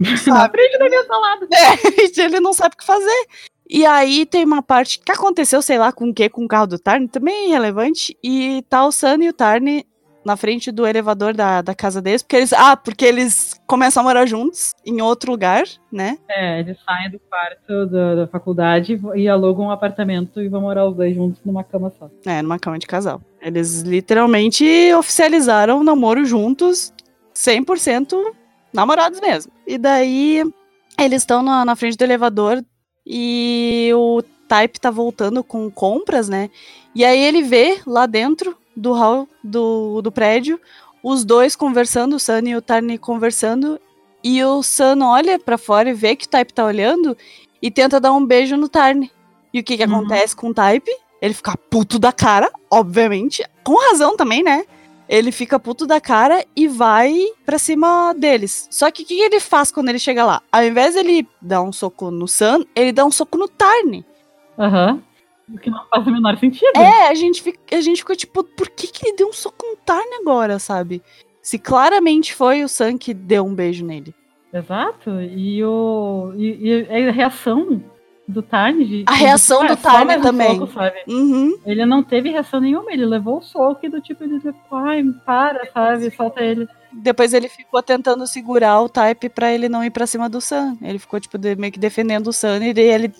Na frente da minha salada. É, ele não sabe o que fazer. E aí tem uma parte que aconteceu, sei lá, com o que, com o carro do Tarn, também irrelevante. E tá o Sun e o Tarn na frente do elevador da, da casa deles, porque eles. Ah, porque eles começam a morar juntos em outro lugar, né? É, eles saem do quarto da, da faculdade e alugam um apartamento e vão morar os dois juntos numa cama só. É, numa cama de casal. Eles literalmente oficializaram o namoro juntos, 100% namorados mesmo. E daí eles estão na, na frente do elevador e o Type tá voltando com compras, né? E aí ele vê lá dentro do hall do, do prédio os dois conversando, o Sun e o Tarni conversando. E o Sun olha pra fora e vê que o Type tá olhando e tenta dar um beijo no Tarni. E o que que Uhum. acontece com o Type? Ele fica puto da cara, obviamente. Com razão também, né? Ele fica puto da cara e vai pra cima deles. Só que o que ele faz quando ele chega lá? Ao invés de ele dar um soco no Sun, ele dá um soco no Tarn. Aham. O que não faz o menor sentido. É, a gente, fica, a gente ficou tipo, por que, que ele deu um soco no Tarn agora, sabe? Se claramente foi o Sun que deu um beijo nele. Exato. E, o, e, e a reação do Tarn. de- A reação do um também. soco? Uhum. Ele não teve reação nenhuma, ele levou o soco e do tipo, ele disse, ai, para, sabe? Solta ele. Depois ele ficou tentando segurar o Type pra ele não ir pra cima do Sun. Ele ficou, tipo, de- meio que defendendo o Sun e ele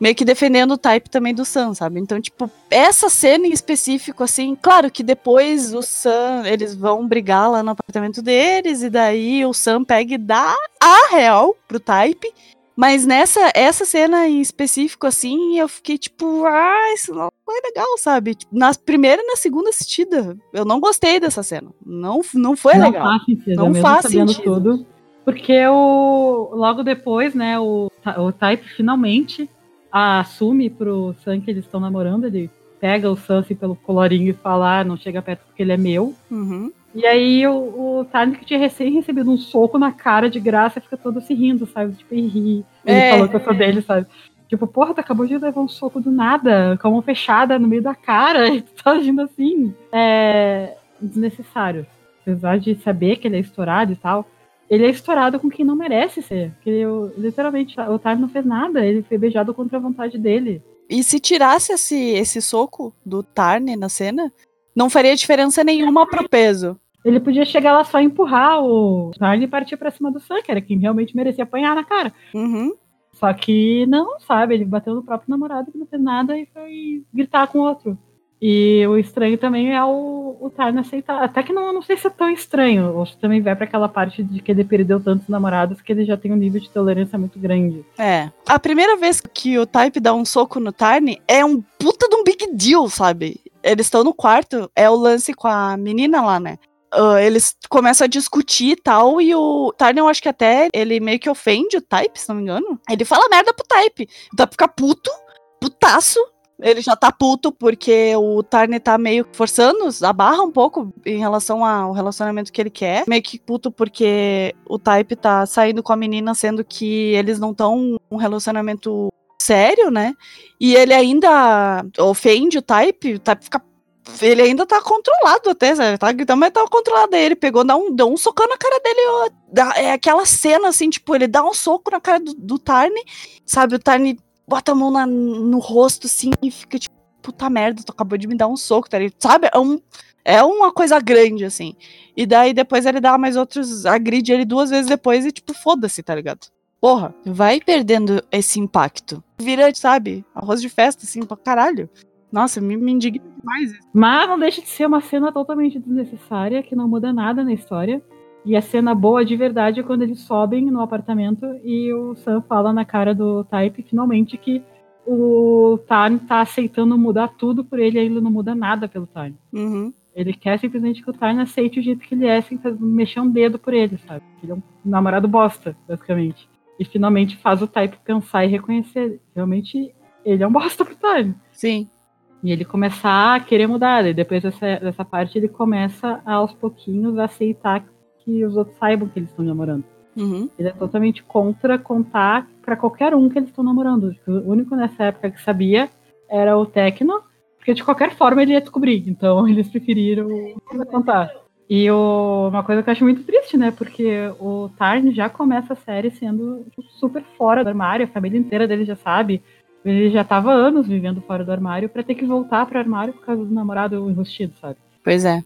meio que defendendo o Type também do Sun, sabe? Então, tipo, essa cena em específico, assim, claro que depois o Sun, eles vão brigar lá no apartamento deles e daí o Sun pega e dá a real pro Type. Mas nessa essa cena em específico, assim, eu fiquei tipo, ah, isso não foi legal, sabe? Tipo, na primeira e na segunda assistida, eu não gostei dessa cena. Não, não foi não legal. faz sentido, Não faz sentido. tudo. Porque o, logo depois, né, o, o Type finalmente assume pro Sam que eles estão namorando. Ele pega o Sam assim, pelo colorinho e fala, ah, não chega perto porque ele é meu. Uhum. E aí o, o Tarn que tinha recém recebido um soco na cara de graça fica todo se rindo, sabe? Tipo, e ri. Ele É. falou que eu sou dele, sabe? Tipo, porra, tu acabou de levar um soco do nada, com a mão fechada no meio da cara, e tu tá agindo assim. É desnecessário. Apesar de saber que ele é estourado e tal, ele é estourado com quem não merece ser. Porque eu, literalmente, o Tarn não fez nada, ele foi beijado contra a vontade dele. E se tirasse esse, esse soco do Tarn na cena, não faria diferença nenhuma pro peso. Ele podia chegar lá só empurrar o Tarn e partir pra cima do Sam, que era quem realmente merecia apanhar na cara. Uhum. Só que não, sabe? Ele bateu no próprio namorado que não fez nada e foi gritar com o outro. E o estranho também é o, o Tarn aceitar. Até que não, não sei se é tão estranho. Ou se também vai pra aquela parte de que ele perdeu tantos namorados que ele já tem um nível de tolerância muito grande. É. A primeira vez que o Type dá um soco no Tarn é um puta de um big deal, sabe? Eles estão no quarto, é o lance com a menina lá, né? Ah, eles começam a discutir e tal, e o Tarn, eu acho que até ele meio que ofende o Type, se não me engano. Ele fala merda pro Type. O Type fica puto, putaço. Ele já tá puto porque o Tarn tá meio forçando a barra um pouco em relação ao relacionamento que ele quer. Meio que puto porque o Type tá saindo com a menina, sendo que eles não estão um relacionamento sério, né? E ele ainda ofende o Type, o Type fica ele ainda tá controlado até, sabe? Tá gritando, mas tava controlado. Aí ele pegou, dá um, deu um socão na cara dele. Ó, dá, é aquela cena, assim, tipo, ele dá um soco na cara do, do Tarni, sabe? O Tarni bota a mão na, no rosto, assim, e fica tipo, puta merda, tu acabou de me dar um soco, tá? Sabe? É, um, é uma coisa grande, assim. E daí depois ele dá mais outros, agride ele duas vezes depois e, tipo, foda-se, tá ligado? Porra, vai perdendo esse impacto. Vira, sabe, arroz de festa, assim, pra caralho. Nossa, me, me indigna demais isso. Mas não deixa de ser uma cena totalmente desnecessária, que não muda nada na história. E a cena boa de verdade é quando eles sobem no apartamento e o Sam fala na cara do Type, finalmente, que o Tarn tá aceitando mudar tudo por ele e ele não muda nada pelo Tarn. Uhum. Ele quer simplesmente que o Tarn aceite o jeito que ele é, sem mexer um dedo por ele, sabe? Ele é um namorado bosta, basicamente. E finalmente faz o Type pensar e reconhecer. Realmente, ele é um bosta pro Tarn. Sim. E ele começar a querer mudar. E depois dessa, dessa parte, ele começa a, aos pouquinhos a aceitar que os outros saibam que eles estão namorando. Uhum. Ele é totalmente contra contar para qualquer um que eles estão namorando. O único nessa época que sabia era o Tecno, porque de qualquer forma ele ia descobrir. Então eles preferiram contar. E o, uma coisa que eu acho muito triste, né? Porque o Tarn já começa a série sendo super fora do armário, a família inteira dele já sabe. Ele já tava anos vivendo fora do armário para ter que voltar pro armário por causa do namorado enrustido, sabe? Pois é.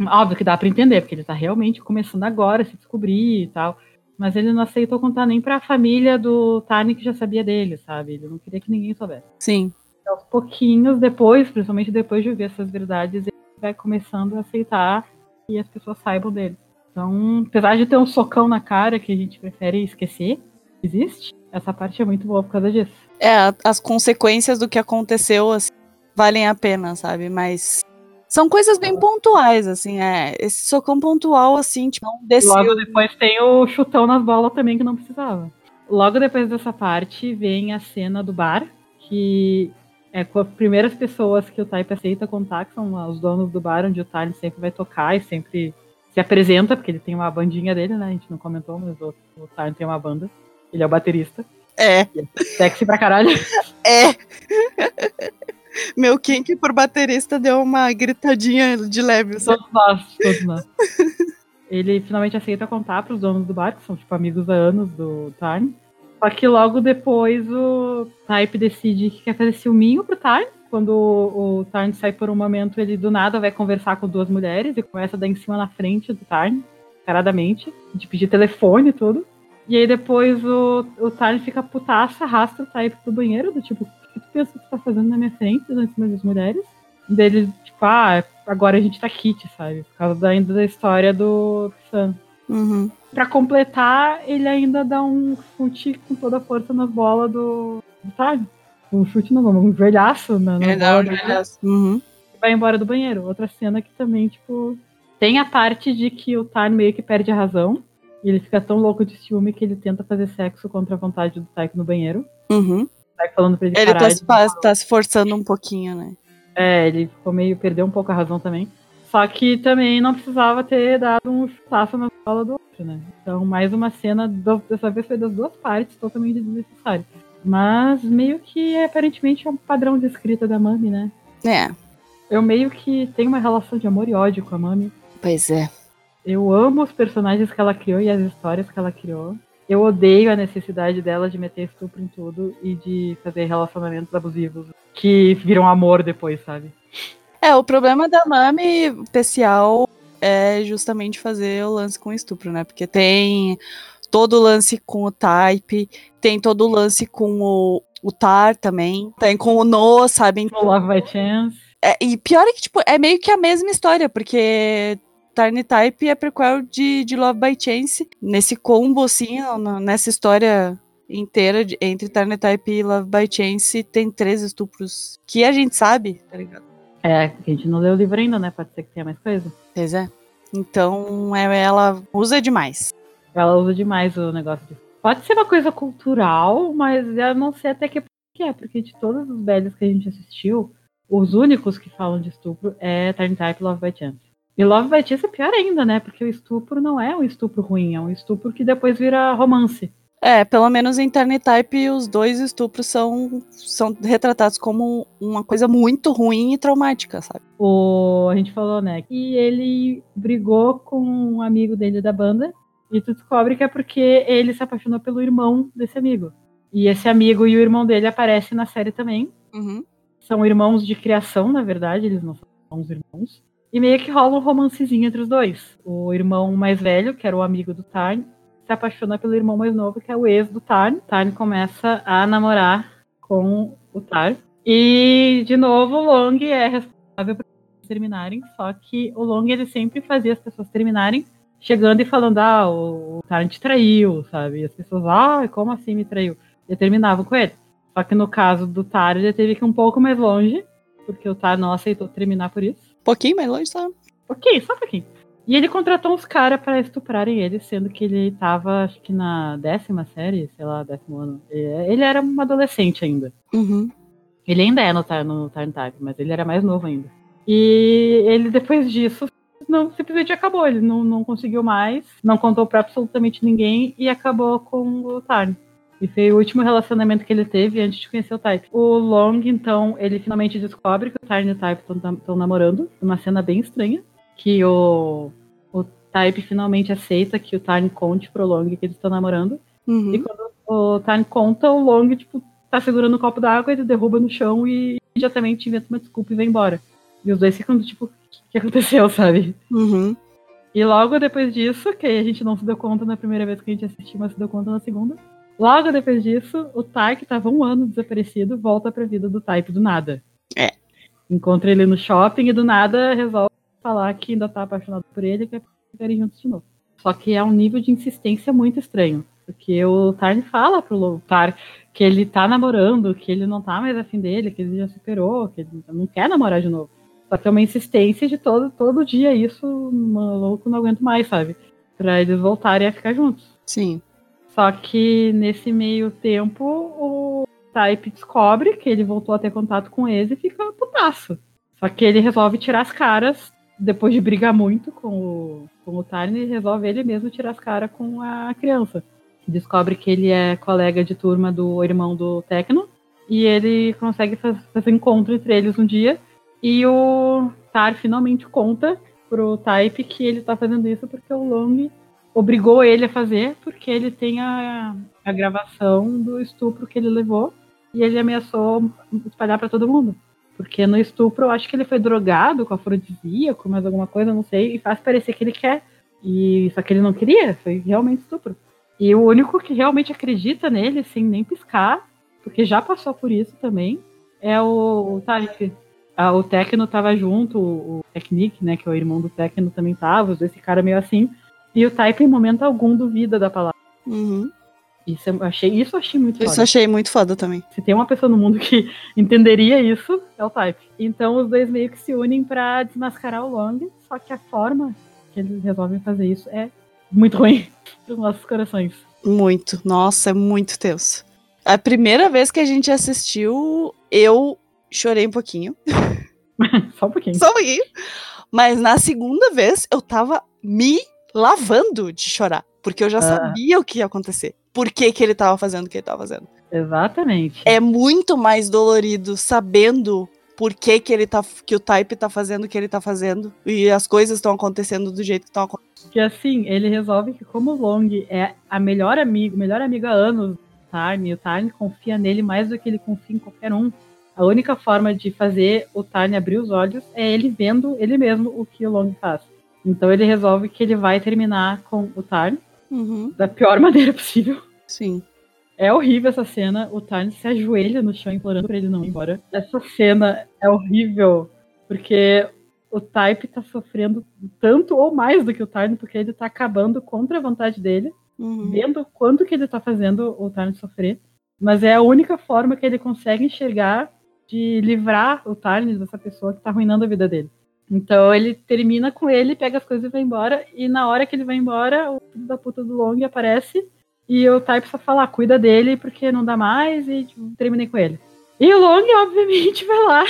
Óbvio que dá para entender, porque ele tá realmente começando agora a se descobrir e tal. Mas ele não aceitou contar nem pra família do Tarn que já sabia dele, sabe? Ele não queria que ninguém soubesse. Sim. Então, aos pouquinhos, depois, principalmente depois de ver essas verdades, ele vai começando a aceitar que as pessoas saibam dele. Então, apesar de ter um socão na cara que a gente prefere esquecer, existe, essa parte é muito boa por causa disso. É, as consequências do que aconteceu assim, valem a pena, sabe? Mas são coisas bem pontuais, assim, é. Esse socão pontual, assim, tipo, não desceu. Logo depois tem o chutão nas bolas também que não precisava. Logo depois dessa parte vem a cena do bar, que é com as primeiras pessoas que o Type aceita contar, que são os donos do bar, onde o Type sempre vai tocar e sempre se apresenta, porque ele tem uma bandinha dele, né? A gente não comentou, mas o, o tem uma banda. Ele é o baterista. É. Sexy pra caralho. É. Meu Kink por baterista deu uma gritadinha de leve. Sabe? Todos nós, todos nós. Ele finalmente aceita contar pros donos do bar, que são tipo amigos há anos do Time. Só que logo depois o Type decide que quer fazer ciúminho pro Time. Quando o, o Tarn sai por um momento, ele do nada vai conversar com duas mulheres e começa a dar em cima na frente do Tarn, caradamente, de pedir telefone e tudo. E aí depois o, o Tarn fica putaça, arrasta o Type pro banheiro, do tipo, que tu pensa que tu tá fazendo na minha frente, em cima das mulheres? Dele, tipo, ah, agora a gente tá kit, sabe? Por causa ainda da história do Sam. Uhum. Pra completar, ele ainda dá um chute com toda a força nas bolas do, Tarn. Um chute não, um joelhaço na, na É, bola não, dele aliás, uhum. e vai embora do banheiro. Outra cena que também, tipo, tem a parte de que o Tarn meio que perde a razão. E ele fica tão louco de ciúme que ele tenta fazer sexo contra a vontade do Tyke no banheiro. Uhum. Tyke falando pra ele, Ele parar tá, se tá se forçando um pouquinho, né? É, ele ficou meio, perdeu um pouco a razão também. Só que também não precisava ter dado um chutaço na bola do outro, né? Então, mais uma cena, do- dessa vez foi das duas partes, totalmente desnecessário. Mas meio que aparentemente é um padrão de escrita da Mami, né? É, Eu meio que tenho uma relação de amor e ódio com a Mami. pois é. Eu amo os personagens que ela criou e as histórias que ela criou. Eu odeio a necessidade dela de meter estupro em tudo e de fazer relacionamentos abusivos que viram amor depois, sabe? É, o problema da Mami especial é justamente fazer o lance com estupro, né? Porque tem todo o lance com o Type, tem todo o lance com o, o Tar também, tem com o No, sabe? No Love by Chance. É, e pior é que, tipo, é meio que a mesma história, porque Tarn Type é prequel de, de Love by Chance. Nesse combo, assim, nessa história inteira de- entre Tarn Type e Love by Chance, tem três estupros que a gente sabe, tá ligado? É, que a gente não leu o livro ainda, né? Pode ser que tenha mais coisa. Pois é. Então, é, ela usa demais. Ela usa demais o negócio de. Pode ser uma coisa cultural, mas eu não sei até que que é, porque de todos os velhos que a gente assistiu, os únicos que falam de estupro é Type e Love by Chance. E Love by Chance é pior ainda, né? Porque o estupro não é um estupro ruim, é um estupro que depois vira romance. É, pelo menos em Type os dois estupros são, são retratados como uma coisa muito ruim e traumática, sabe? O, a gente falou, né, que ele brigou com um amigo dele da banda e tu descobre que é porque ele se apaixonou pelo irmão desse amigo. E esse amigo e o irmão dele aparecem na série também. Uhum. São irmãos de criação, na verdade, eles não são os irmãos. E meio que rola um romancezinho entre os dois. O irmão mais velho, que era o amigo do Tarn, se apaixona pelo irmão mais novo, que é o ex do Tarn. Tarn começa a namorar com o Tarn. E, de novo, o Long é responsável por terminarem, só que o Long ele sempre fazia as pessoas terminarem chegando e falando, ah, o Tarn te traiu, sabe? E as pessoas, ah, como assim me traiu? E terminavam com ele. Só que no caso do Tar, ele teve que ir um pouco mais longe, porque o Tar não aceitou terminar por isso. Um pouquinho mais longe, só. Ok, só um pouquinho. E ele contratou uns caras para estuprarem ele, sendo que ele tava, acho que na décima série, sei lá, décimo ano. Ele era um adolescente ainda. Uhum. Ele ainda é no no Time, mas ele era mais novo ainda. E ele, depois disso, não simplesmente acabou. Ele não, não conseguiu mais, não contou para absolutamente ninguém e acabou com o Tarn. E foi o último relacionamento que ele teve antes de conhecer o Type. O Long, então, ele finalmente descobre que o Tarn e o Type estão namorando, uma cena bem estranha, que o, o Type finalmente aceita que o Tarn conte pro Long que eles estão namorando. Uhum. E quando o Tarn conta, o Long, tipo, tá segurando um copo d'água, ele derruba no chão e imediatamente inventa uma desculpa e vai embora. E os dois ficam tipo, o que aconteceu, sabe? Uhum. E logo depois disso, que a gente não se deu conta na primeira vez que a gente assistiu, mas se deu conta na segunda, Logo depois disso, o Tai, que estava um ano desaparecido, volta pra vida do Type do nada. É. Encontra ele no shopping e do nada resolve falar que ainda tá apaixonado por ele e quer ficarem juntos de novo. Só que é um nível de insistência muito estranho. Porque o Tarn fala pro Tar que ele tá namorando, que ele não tá mais afim dele, que ele já superou, que ele não quer namorar de novo. Só que é uma insistência de todo, todo dia isso, maluco, não aguento mais, sabe? Pra eles voltarem a ficar juntos. Sim. Só que nesse meio tempo, o Type descobre que ele voltou a ter contato com eles e fica putaço. Só que ele resolve tirar as caras, depois de brigar muito com o, com o Tarn, resolve ele mesmo tirar as caras com a criança. Descobre que ele é colega de turma do irmão do Tecno. E ele consegue faz, fazer encontro entre eles um dia. E o Tar finalmente conta pro Type que ele tá fazendo isso porque o Long obrigou ele a fazer, porque ele tem a, a gravação do estupro que ele levou e ele ameaçou espalhar para todo mundo. Porque no estupro, eu acho que ele foi drogado com afrodisíaco, mais alguma coisa, não sei, e faz parecer que ele quer. E só que ele não queria, foi realmente estupro. E o único que realmente acredita nele, sem nem piscar, porque já passou por isso também, é o, o. Ah, o Tecno tava junto, o Technic, né, que é o irmão do Tecno também tava, esse cara meio assim. E o Type, em momento algum, duvida da palavra. Uhum. Isso eu achei, isso eu achei muito foda. Isso achei muito foda também. Se tem uma pessoa no mundo que entenderia isso, é o Type. Então os dois meio que se unem para desmascarar o Long, só que a forma que eles resolvem fazer isso é muito ruim pros nossos corações. Muito. Nossa, é muito tenso. A primeira vez que a gente assistiu, eu chorei um pouquinho. Só um pouquinho. Só um pouquinho. Mas na segunda vez, eu tava me lavando de chorar, porque eu já ah. sabia o que ia acontecer. Por que, que ele tava fazendo o que ele tava fazendo. Exatamente. É muito mais dolorido sabendo por que, que ele tá que o Type tá fazendo o que ele tá fazendo e as coisas estão acontecendo do jeito que estão acontecendo. Que assim, ele resolve que como o Long é a melhor amigo, melhor amiga há anos do Tarn, o Tarn confia nele mais do que ele confia em qualquer um. A única forma de fazer o Tarn abrir os olhos é ele vendo ele mesmo o que o Long faz. Então ele resolve que ele vai terminar com o Tarn uhum. da pior maneira possível. Sim. É horrível essa cena. O Tarn se ajoelha no chão implorando pra ele não ir embora. Essa cena é horrível. Porque o Type tá sofrendo tanto ou mais do que o Tarn, porque ele tá acabando contra a vontade dele. Uhum. Vendo quanto que ele tá fazendo o Tarn sofrer. Mas é a única forma que ele consegue enxergar de livrar o Tarn dessa pessoa que tá arruinando a vida dele. Então ele termina com ele, pega as coisas e vai embora. E na hora que ele vai embora, o filho da puta do Long aparece. E o Type só fala, ah, cuida dele porque não dá mais. E tipo, terminei com ele. E o Long, obviamente, vai lá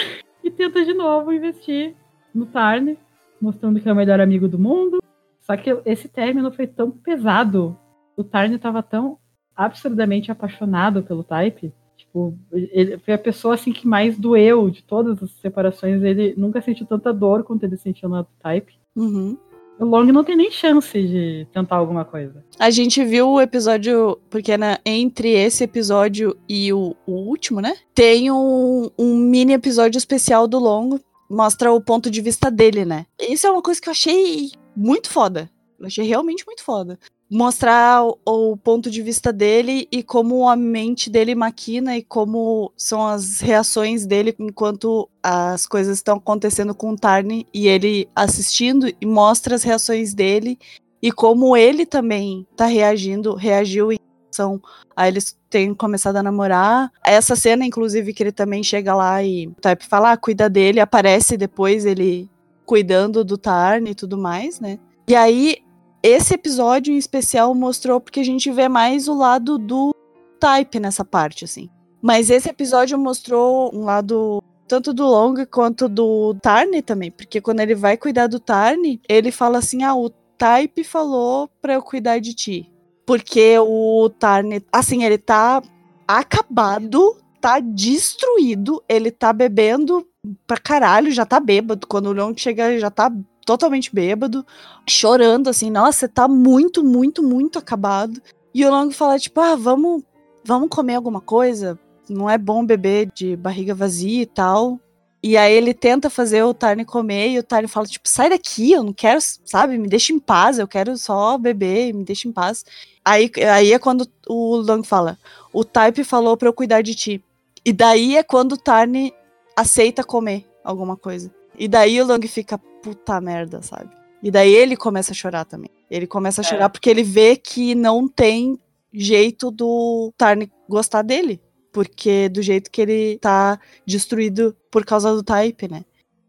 e tenta de novo investir no Tarn, mostrando que é o melhor amigo do mundo. Só que esse término foi tão pesado. O Tarn tava tão absurdamente apaixonado pelo Type. Tipo, ele foi a pessoa assim que mais doeu de todas as separações. Ele nunca sentiu tanta dor quanto ele sentiu no Type. Uhum. O Long não tem nem chance de tentar alguma coisa. A gente viu o episódio, porque na, entre esse episódio e o, o último, né? Tem um, um, mini episódio especial do Long, mostra o ponto de vista dele, né? Isso é uma coisa que eu achei muito foda. Eu achei realmente muito foda mostrar o, o, ponto de vista dele e como a mente dele maquina e como são as reações dele enquanto as coisas estão acontecendo com o Tarni e ele assistindo e mostra as reações dele e como ele também tá reagindo, reagiu em relação a eles terem começado a namorar. Essa cena, inclusive, que ele também chega lá e Type fala, ah, cuida dele, aparece depois ele cuidando do Tarni e tudo mais, né? E aí esse episódio em especial mostrou porque a gente vê mais o lado do Type nessa parte, assim. Mas esse episódio mostrou um lado tanto do Long quanto do Tarni também, porque quando ele vai cuidar do Tarni, ele fala assim: "Ah, o Type falou para eu cuidar de ti". Porque o Tarni, assim, ele tá acabado, tá destruído, ele tá bebendo pra caralho, já tá bêbado. Quando o Long chega, já tá totalmente bêbado, chorando assim, nossa, tá muito, muito, muito acabado. E o Long fala tipo, ah, vamos, vamos comer alguma coisa? Não é bom beber de barriga vazia e tal. E aí ele tenta fazer o Tarny comer e o Tarny fala tipo, sai daqui, eu não quero, sabe, me deixa em paz, eu quero só beber, me deixa em paz. Aí, aí é quando o Long fala, o Type falou para eu cuidar de ti. E daí é quando o Tarny aceita comer alguma coisa. E daí o Long fica, puta merda, sabe? E daí ele começa a chorar também. Ele começa a é. chorar porque ele vê que não tem jeito do Tarn gostar dele. Porque do jeito que ele tá destruído por causa do Type, né?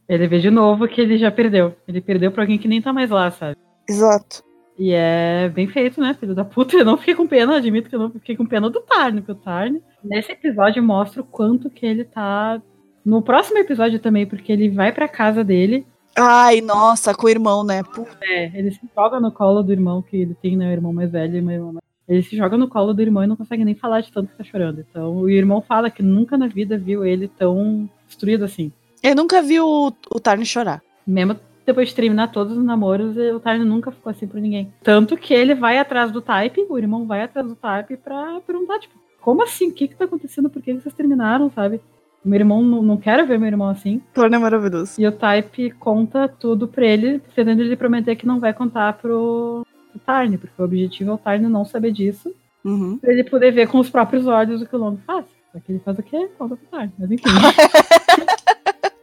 Ele vê de novo que ele já perdeu. Ele perdeu pra alguém que nem tá mais lá, sabe? Exato. E é bem feito, né, filho da puta? Eu não fiquei com pena, admito que eu não fiquei com pena do Tarn, porque o Tarn, nesse episódio, mostra o quanto que ele tá. No próximo episódio também, porque ele vai pra casa dele Ai, nossa, com o irmão, né? Puta. É, ele se joga no colo do irmão que ele tem, né? O irmão mais velho e mais... Ele se joga no colo do irmão e não consegue nem falar de tanto que tá chorando. Então, o irmão fala que nunca na vida viu ele tão destruído assim. Ele nunca viu o, o Tarn chorar. Mesmo depois de terminar todos os namoros, o Tarn nunca ficou assim por ninguém. Tanto que ele vai atrás do Type, o irmão vai atrás do Type pra perguntar, tipo, como assim? O que que tá acontecendo? Por que vocês terminaram, sabe? Meu irmão, não, não quero ver meu irmão assim. Torna é maravilhoso. E o Type conta tudo pra ele, fazendo ele prometer que não vai contar pro, pro Tarn, porque o objetivo é o Tarn não saber disso. Uhum. Pra ele poder ver com os próprios olhos o que o Long faz. Só que ele faz o quê? Conta pro Tarn, mas enfim.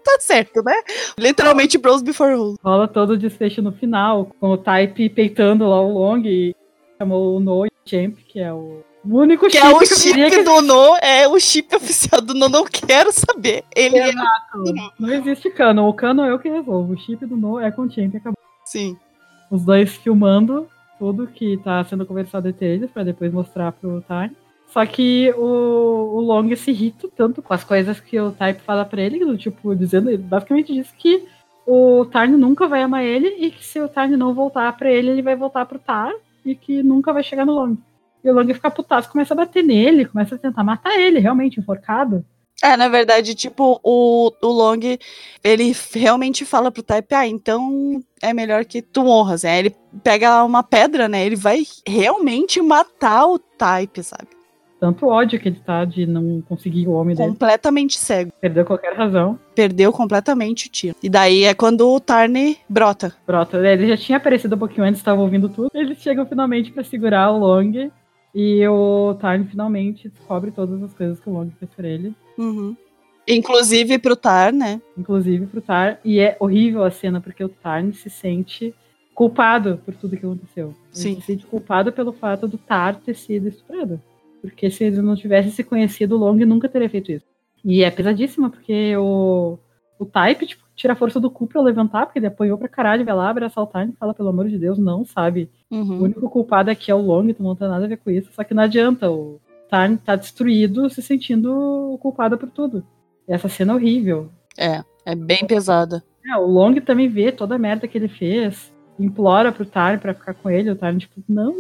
tá certo, né? Literalmente bros before rules. Rola todo o desfecho no final, com o Type peitando lá o Long e chamou o No Champ, que é o o único que chip é o chip que do No, é o chip oficial do No, não quero saber. Ele é é... Não existe cano, o cano é eu que resolvo. O chip do No é com o Champ acabou. Sim. Os dois filmando tudo que tá sendo conversado entre eles para depois mostrar pro Time. Só que o, o Long se irrita tanto com as coisas que o Type fala pra ele, do, tipo, dizendo, ele basicamente diz que o Tarn nunca vai amar ele e que se o Tarn não voltar para ele, ele vai voltar pro Tar e que nunca vai chegar no Long. E o Long fica putaço, começa a bater nele, começa a tentar matar ele, realmente, enforcado. É, na verdade, tipo, o, o Long, ele realmente fala pro Type, ah, então é melhor que tu morras, né? Ele pega uma pedra, né? Ele vai realmente matar o Type, sabe? Tanto ódio que ele tá de não conseguir o homem dele. Completamente cego. Perdeu qualquer razão. Perdeu completamente o tiro. E daí é quando o Tarney brota. Brota. Ele já tinha aparecido um pouquinho antes, estava ouvindo tudo. Eles chegam finalmente para segurar o Long e o Tarn finalmente descobre todas as coisas que o Long fez pra ele. Uhum. Inclusive pro Tar, né? Inclusive pro Tar. E é horrível a cena, porque o Tarn se sente culpado por tudo que aconteceu. Sim. Ele se sente culpado pelo fato do Tar ter sido estuprado. Porque se ele não tivesse se conhecido, o Long nunca teria feito isso. E é pesadíssima, porque o, o Type, tipo, tira a força do cu pra levantar, porque ele apanhou pra caralho, vai lá, abraçar o Tarn e fala, pelo amor de Deus, não, sabe? Uhum. O único culpado aqui é o Long, tu não tem nada a ver com isso, só que não adianta, o Tarn tá destruído, se sentindo culpado por tudo. E essa cena é horrível. É, é bem pesada. É, o Long também vê toda a merda que ele fez, implora pro Tarn pra ficar com ele, o Tarn, tipo, não,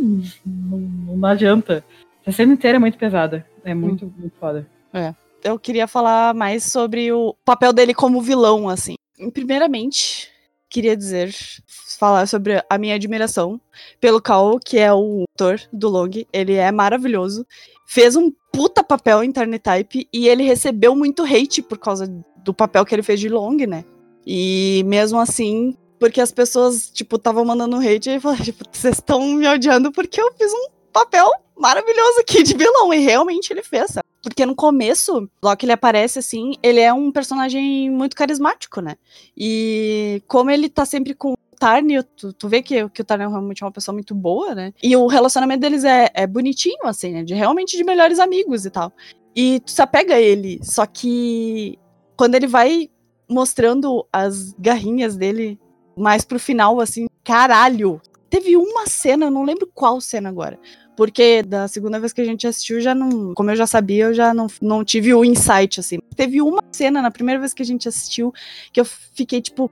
não, não adianta. A cena inteira é muito pesada. É muito, hum. muito foda. É. Eu queria falar mais sobre o papel dele como vilão, assim. Primeiramente, queria dizer, falar sobre a minha admiração pelo Cal, que é o autor do Long. Ele é maravilhoso. Fez um puta papel em Type e ele recebeu muito hate por causa do papel que ele fez de Long, né? E mesmo assim, porque as pessoas, tipo, estavam mandando hate e falaram, tipo, vocês estão me odiando porque eu fiz um papel maravilhoso aqui de vilão. E realmente ele fez, sabe? Porque no começo, logo que ele aparece assim, ele é um personagem muito carismático, né? E como ele tá sempre com o Tarn, tu, tu vê que, que o Tarn é realmente uma pessoa muito boa, né? E o relacionamento deles é, é bonitinho, assim, né? De realmente de melhores amigos e tal. E tu se apega a ele, só que quando ele vai mostrando as garrinhas dele mais pro final, assim, caralho. Teve uma cena, eu não lembro qual cena agora, porque da segunda vez que a gente assistiu, já não. Como eu já sabia, eu já não, não tive o insight, assim. Teve uma cena na primeira vez que a gente assistiu que eu fiquei tipo.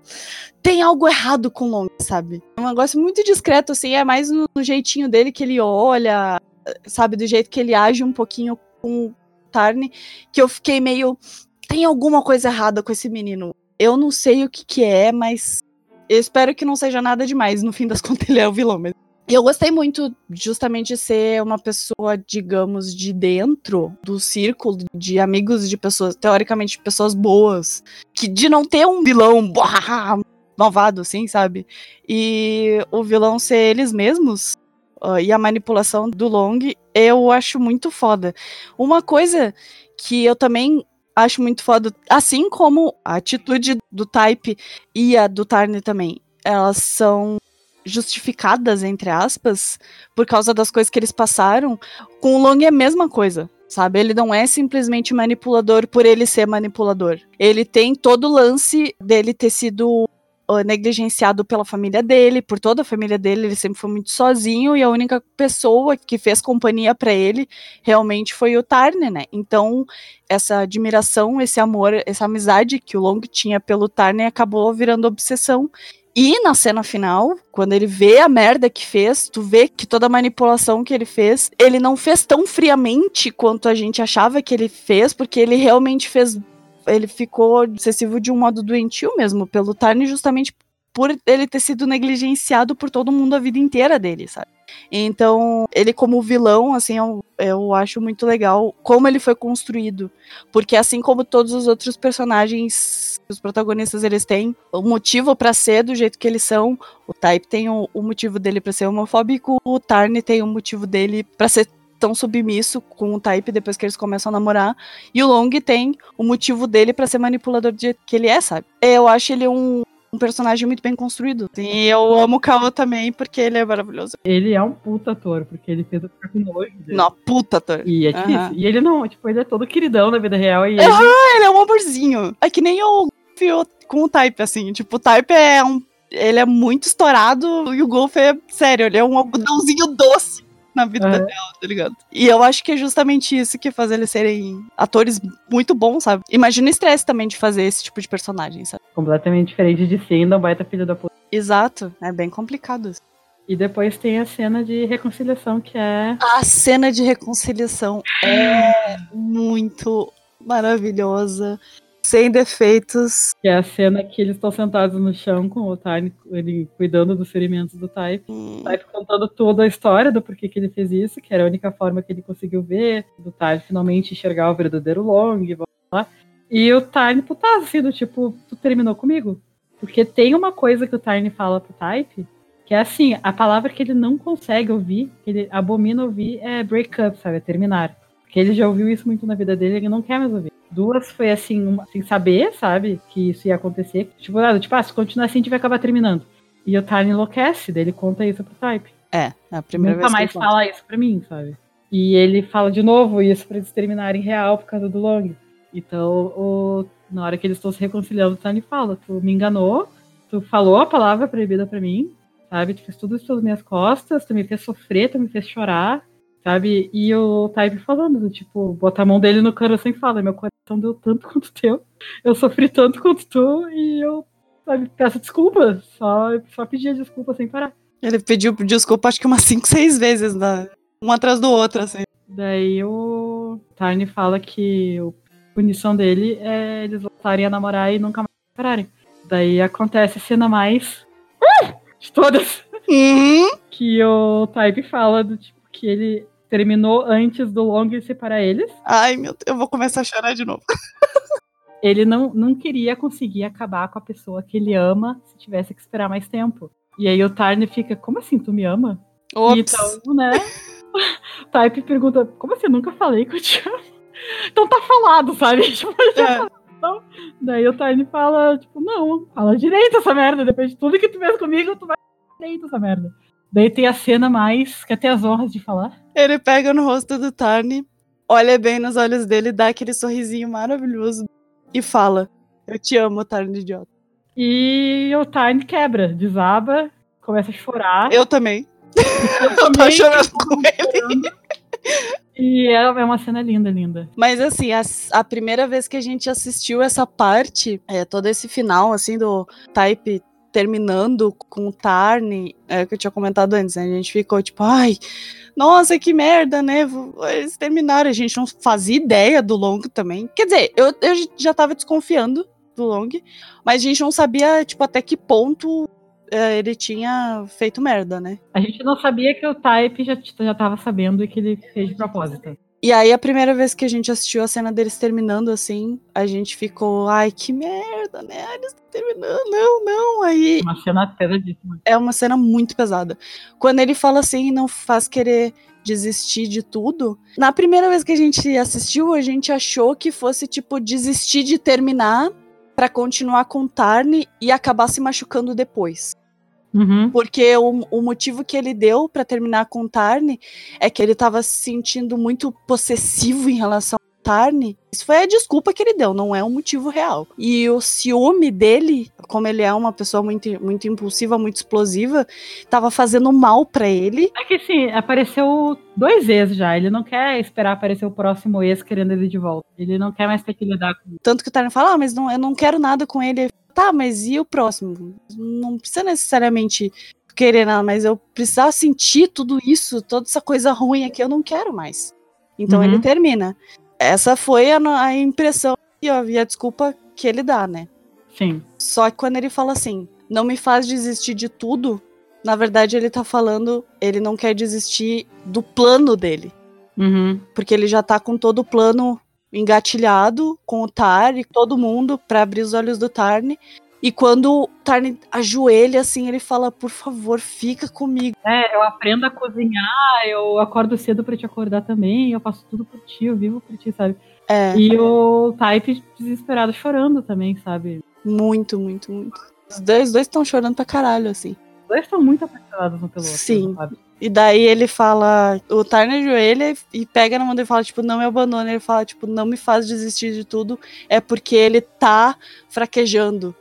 Tem algo errado com o Long, sabe? É um negócio muito discreto, assim. É mais no, no jeitinho dele que ele olha, sabe? Do jeito que ele age um pouquinho com o Tarn, que eu fiquei meio. Tem alguma coisa errada com esse menino. Eu não sei o que, que é, mas eu espero que não seja nada demais. No fim das contas, ele é o vilão. Mas e eu gostei muito justamente de ser uma pessoa, digamos, de dentro do círculo de amigos de pessoas, teoricamente, pessoas boas. Que de não ter um vilão malvado, assim, sabe? E o vilão ser eles mesmos. Uh, e a manipulação do Long, eu acho muito foda. Uma coisa que eu também acho muito foda, assim como a atitude do Type e a do Tarn também, elas são justificadas, entre aspas, por causa das coisas que eles passaram, com o Long é a mesma coisa. Sabe, ele não é simplesmente manipulador por ele ser manipulador. Ele tem todo o lance dele ter sido negligenciado pela família dele, por toda a família dele, ele sempre foi muito sozinho e a única pessoa que fez companhia para ele realmente foi o Tarne, né? Então, essa admiração, esse amor, essa amizade que o Long tinha pelo Tarne acabou virando obsessão e na cena final, quando ele vê a merda que fez, tu vê que toda a manipulação que ele fez, ele não fez tão friamente quanto a gente achava que ele fez, porque ele realmente fez. Ele ficou excessivo de um modo doentio mesmo, pelo Tarn, justamente por ele ter sido negligenciado por todo mundo a vida inteira dele, sabe? Então, ele como vilão, assim, eu, eu acho muito legal como ele foi construído. Porque assim como todos os outros personagens, os protagonistas, eles têm o motivo para ser do jeito que eles são. O Type tem o, o motivo dele para ser homofóbico, o Tarn tem o motivo dele para ser tão submisso com o Type depois que eles começam a namorar. E o Long tem o motivo dele para ser manipulador do jeito que ele é, sabe? Eu acho ele um, um personagem muito bem construído. E eu amo o Kao também, porque ele é maravilhoso. Ele é um puta ator, porque ele fez o ficar com nojo dele. Não, puta ator. E é difícil. Uhum. E ele não, tipo, ele é todo queridão na vida real. E ele... Uhum, ele é um amorzinho. É que nem o Fio com o Type, assim. Tipo, o Type é um. Ele é muito estourado e o Golf é sério, ele é um algodãozinho doce na vida dela, tá ligado? E eu acho que é justamente isso que faz eles serem atores muito bons, sabe? Imagina o estresse também de fazer esse tipo de personagem, sabe? Completamente diferente de Cinda, baita filho da puta. Exato, é bem complicado isso. E depois tem a cena de reconciliação, que é. A cena de reconciliação é muito maravilhosa sem defeitos. Que é a cena que eles estão sentados no chão com o Tyne, ele cuidando dos ferimentos do Type. Hum. O Type contando toda a história do porquê que ele fez isso, que era a única forma que ele conseguiu ver, do Type finalmente enxergar o verdadeiro Long, blá, blá. E o Tyne putaço, assim, do tipo, tu terminou comigo? Porque tem uma coisa que o Tyne fala pro Type, que é assim, a palavra que ele não consegue ouvir, que ele abomina ouvir, é break up, sabe? É terminar. Porque ele já ouviu isso muito na vida dele, ele não quer mais ouvir. Duas foi assim, uma, sem saber, sabe, que isso ia acontecer. Tipo, nada, tipo, ah, se continuar assim, a gente vai acabar terminando. E o Tarn enlouquece, daí ele conta isso pro Type. É, é a primeira Nunca vez. Nunca mais fala isso pra mim, sabe? E ele fala de novo isso pra eles terminarem real por causa do Long. Então, o, na hora que eles estão se reconciliando, o Tarn fala: Tu me enganou, tu falou a palavra proibida pra mim, sabe? Tu fez tudo isso pelas minhas costas, tu me fez sofrer, tu me fez chorar sabe? E o Type falando, tipo, botar a mão dele no coração e fala, meu coração deu tanto quanto o teu, eu sofri tanto quanto tu, e eu, sabe, peço desculpa, só, só pedia desculpa sem parar. Ele pediu desculpa acho que umas 5, 6 vezes, né? um atrás do outro, assim. Daí o Tarni fala que a punição dele é eles voltarem a namorar e nunca mais separarem. Daí acontece a cena mais. Uh! De todas! Uhum. Que o Type fala do tipo que ele terminou antes do Long separar eles. Ai, meu Deus, eu vou começar a chorar de novo. Ele não, não queria conseguir acabar com a pessoa que ele ama se tivesse que esperar mais tempo. E aí o Tarni fica, como assim, tu me ama? Ops. Então, né? O Type pergunta, como assim, eu nunca falei que eu te amo? Então tá falado, sabe? Tipo, já É. Então, daí o Tiny fala, tipo, não, fala direito essa merda. Depois de tudo que tu fez comigo, tu vai direito essa merda. Daí tem a cena mais, que até as honras de falar. Ele pega no rosto do Tarni, olha bem nos olhos dele, dá aquele sorrisinho maravilhoso e fala: Eu te amo, Tarni idiota. E o Tiny quebra, desaba, começa a chorar. Eu também. Eu Eu tô também chorando com ele. E é, é uma cena linda, linda. Mas assim, a, a primeira vez que a gente assistiu essa parte, é, todo esse final, assim, do Type terminando com o Tarni, é que eu tinha comentado antes, né? A gente ficou tipo, ai, nossa, que merda, né? Eles terminaram, a gente não fazia ideia do Long também. Quer dizer, eu, eu já tava desconfiando do Long, mas a gente não sabia, tipo, até que ponto é, ele tinha feito merda, né? A gente não sabia que o Type já, já tava sabendo e que ele fez de propósito. E aí, a primeira vez que a gente assistiu a cena deles terminando assim, a gente ficou, ai, que merda, né? Eles estão terminando, não, não. Aí Uma cena pesadíssima. é uma cena muito pesada. Quando ele fala assim, não faz querer desistir de tudo. Na primeira vez que a gente assistiu, a gente achou que fosse, tipo, desistir de terminar pra continuar com o Tarni e acabar se machucando depois. Uhum. Porque o, o motivo que ele deu pra terminar com o Tarni é que ele tava se sentindo muito possessivo em relação ao Tarni. Isso foi a desculpa que ele deu, não é um motivo real. E o ciúme dele, como ele é uma pessoa muito, muito impulsiva, muito explosiva, tava fazendo mal pra ele. É que assim, apareceu dois ex já. Ele não quer esperar aparecer o próximo ex querendo ele de volta. Ele não quer mais ter que lidar com Tanto que o Tarni fala, ah, mas não, eu não quero nada com ele. Tá, mas e o próximo? Não precisa necessariamente querer nada, mas eu precisava sentir tudo isso, toda essa coisa ruim aqui, eu não quero mais. Então Uhum. ele termina. Essa foi a, a impressão e a, e a desculpa que ele dá, né? Sim. Só que quando ele fala assim, não me faz desistir de tudo, na verdade ele tá falando, ele não quer desistir do plano dele. Uhum. Porque ele já tá com todo o plano engatilhado com o Tarn, todo mundo, pra abrir os olhos do Tarn. E quando o Tarn ajoelha, assim, ele fala, por favor, fica comigo. É, eu aprendo a cozinhar, eu acordo cedo pra te acordar também, eu faço tudo por ti, eu vivo por ti, sabe? É, E o Type desesperado chorando também, sabe? muito, muito, muito. Os dois estão chorando pra caralho, assim. Os dois estão muito apaixonados no piloto. Sim. Sabe? E daí ele fala, o Tarn ajoelha e pega na mão dele e fala, tipo, não me abandona. Ele fala, tipo, não me faz desistir de tudo. É porque ele tá fraquejando.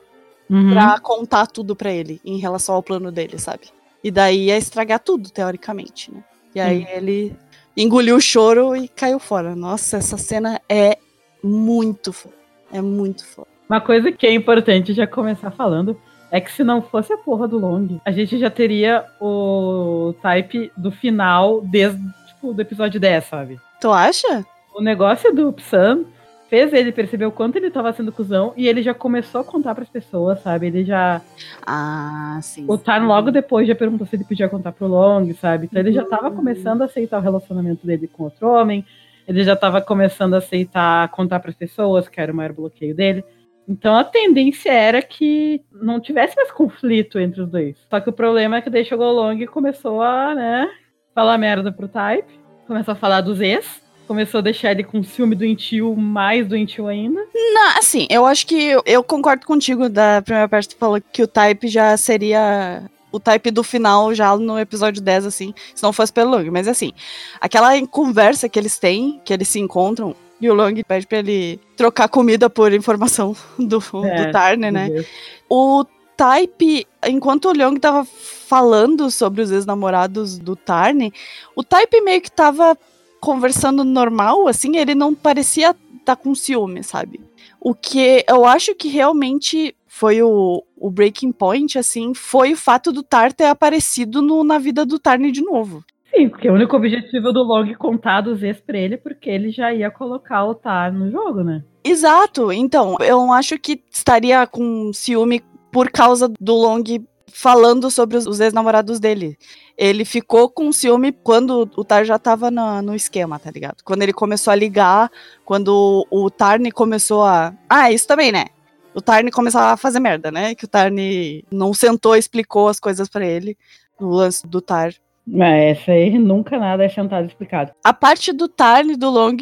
Uhum. pra contar tudo pra ele em relação ao plano dele, sabe? E daí ia estragar tudo, teoricamente, né? E aí ele engoliu o choro e caiu fora. Nossa, essa cena é muito foda. É muito foda. Uma coisa que é importante já começar falando é que se não fosse a porra do Long, a gente já teria o type do final desde tipo, do episódio 10, sabe? Tu acha? O negócio do Psan fez ele perceber o quanto ele tava sendo cuzão e ele já começou a contar pras pessoas, sabe? Ele já. Ah, sim. O Tarn logo depois já perguntou se ele podia contar pro Long, sabe? Então ele já tava começando a aceitar o relacionamento dele com outro homem, ele já tava começando a aceitar contar pras pessoas, que era o maior bloqueio dele. Então a tendência era que não tivesse mais conflito entre os dois. Só que o problema é que daí chegou o Long e começou a, né, falar merda pro Type, começou a falar dos ex, começou a deixar ele com ciúme doentio, mais doentio ainda. Não, assim, eu acho que eu, eu concordo contigo da primeira parte que tu falou que o type já seria o type do final já no episódio 10, assim, se não fosse pelo Long. Mas assim, aquela conversa que eles têm, que eles se encontram, e o Long pede pra ele trocar comida por informação do, É, do Tarn, né? Deus. O Type, enquanto o Leong tava falando sobre os ex-namorados do Tarn, o Type meio que tava conversando normal, assim, ele não parecia estar com ciúme, sabe? O que eu acho que realmente foi o, o breaking point, assim, foi o fato do Tar ter aparecido no- na vida do Tarn de novo. Sim, porque o único objetivo do Long contar dos ex pra ele, porque ele já ia colocar o Tar no jogo, né? Exato. Então, eu acho que estaria com ciúme por causa do Long falando sobre os, ex-namorados dele. Ele ficou com ciúme quando o Tar já tava no, no, esquema, tá ligado? Quando ele começou a ligar, quando o, o Tarn começou a. Ah, isso também, né? O Tarn começou a fazer merda, né? Que o Tarn não sentou e explicou as coisas para ele, no lance do Tar. Mas essa aí nunca nada é sentado explicado. A parte do Tarn e do Long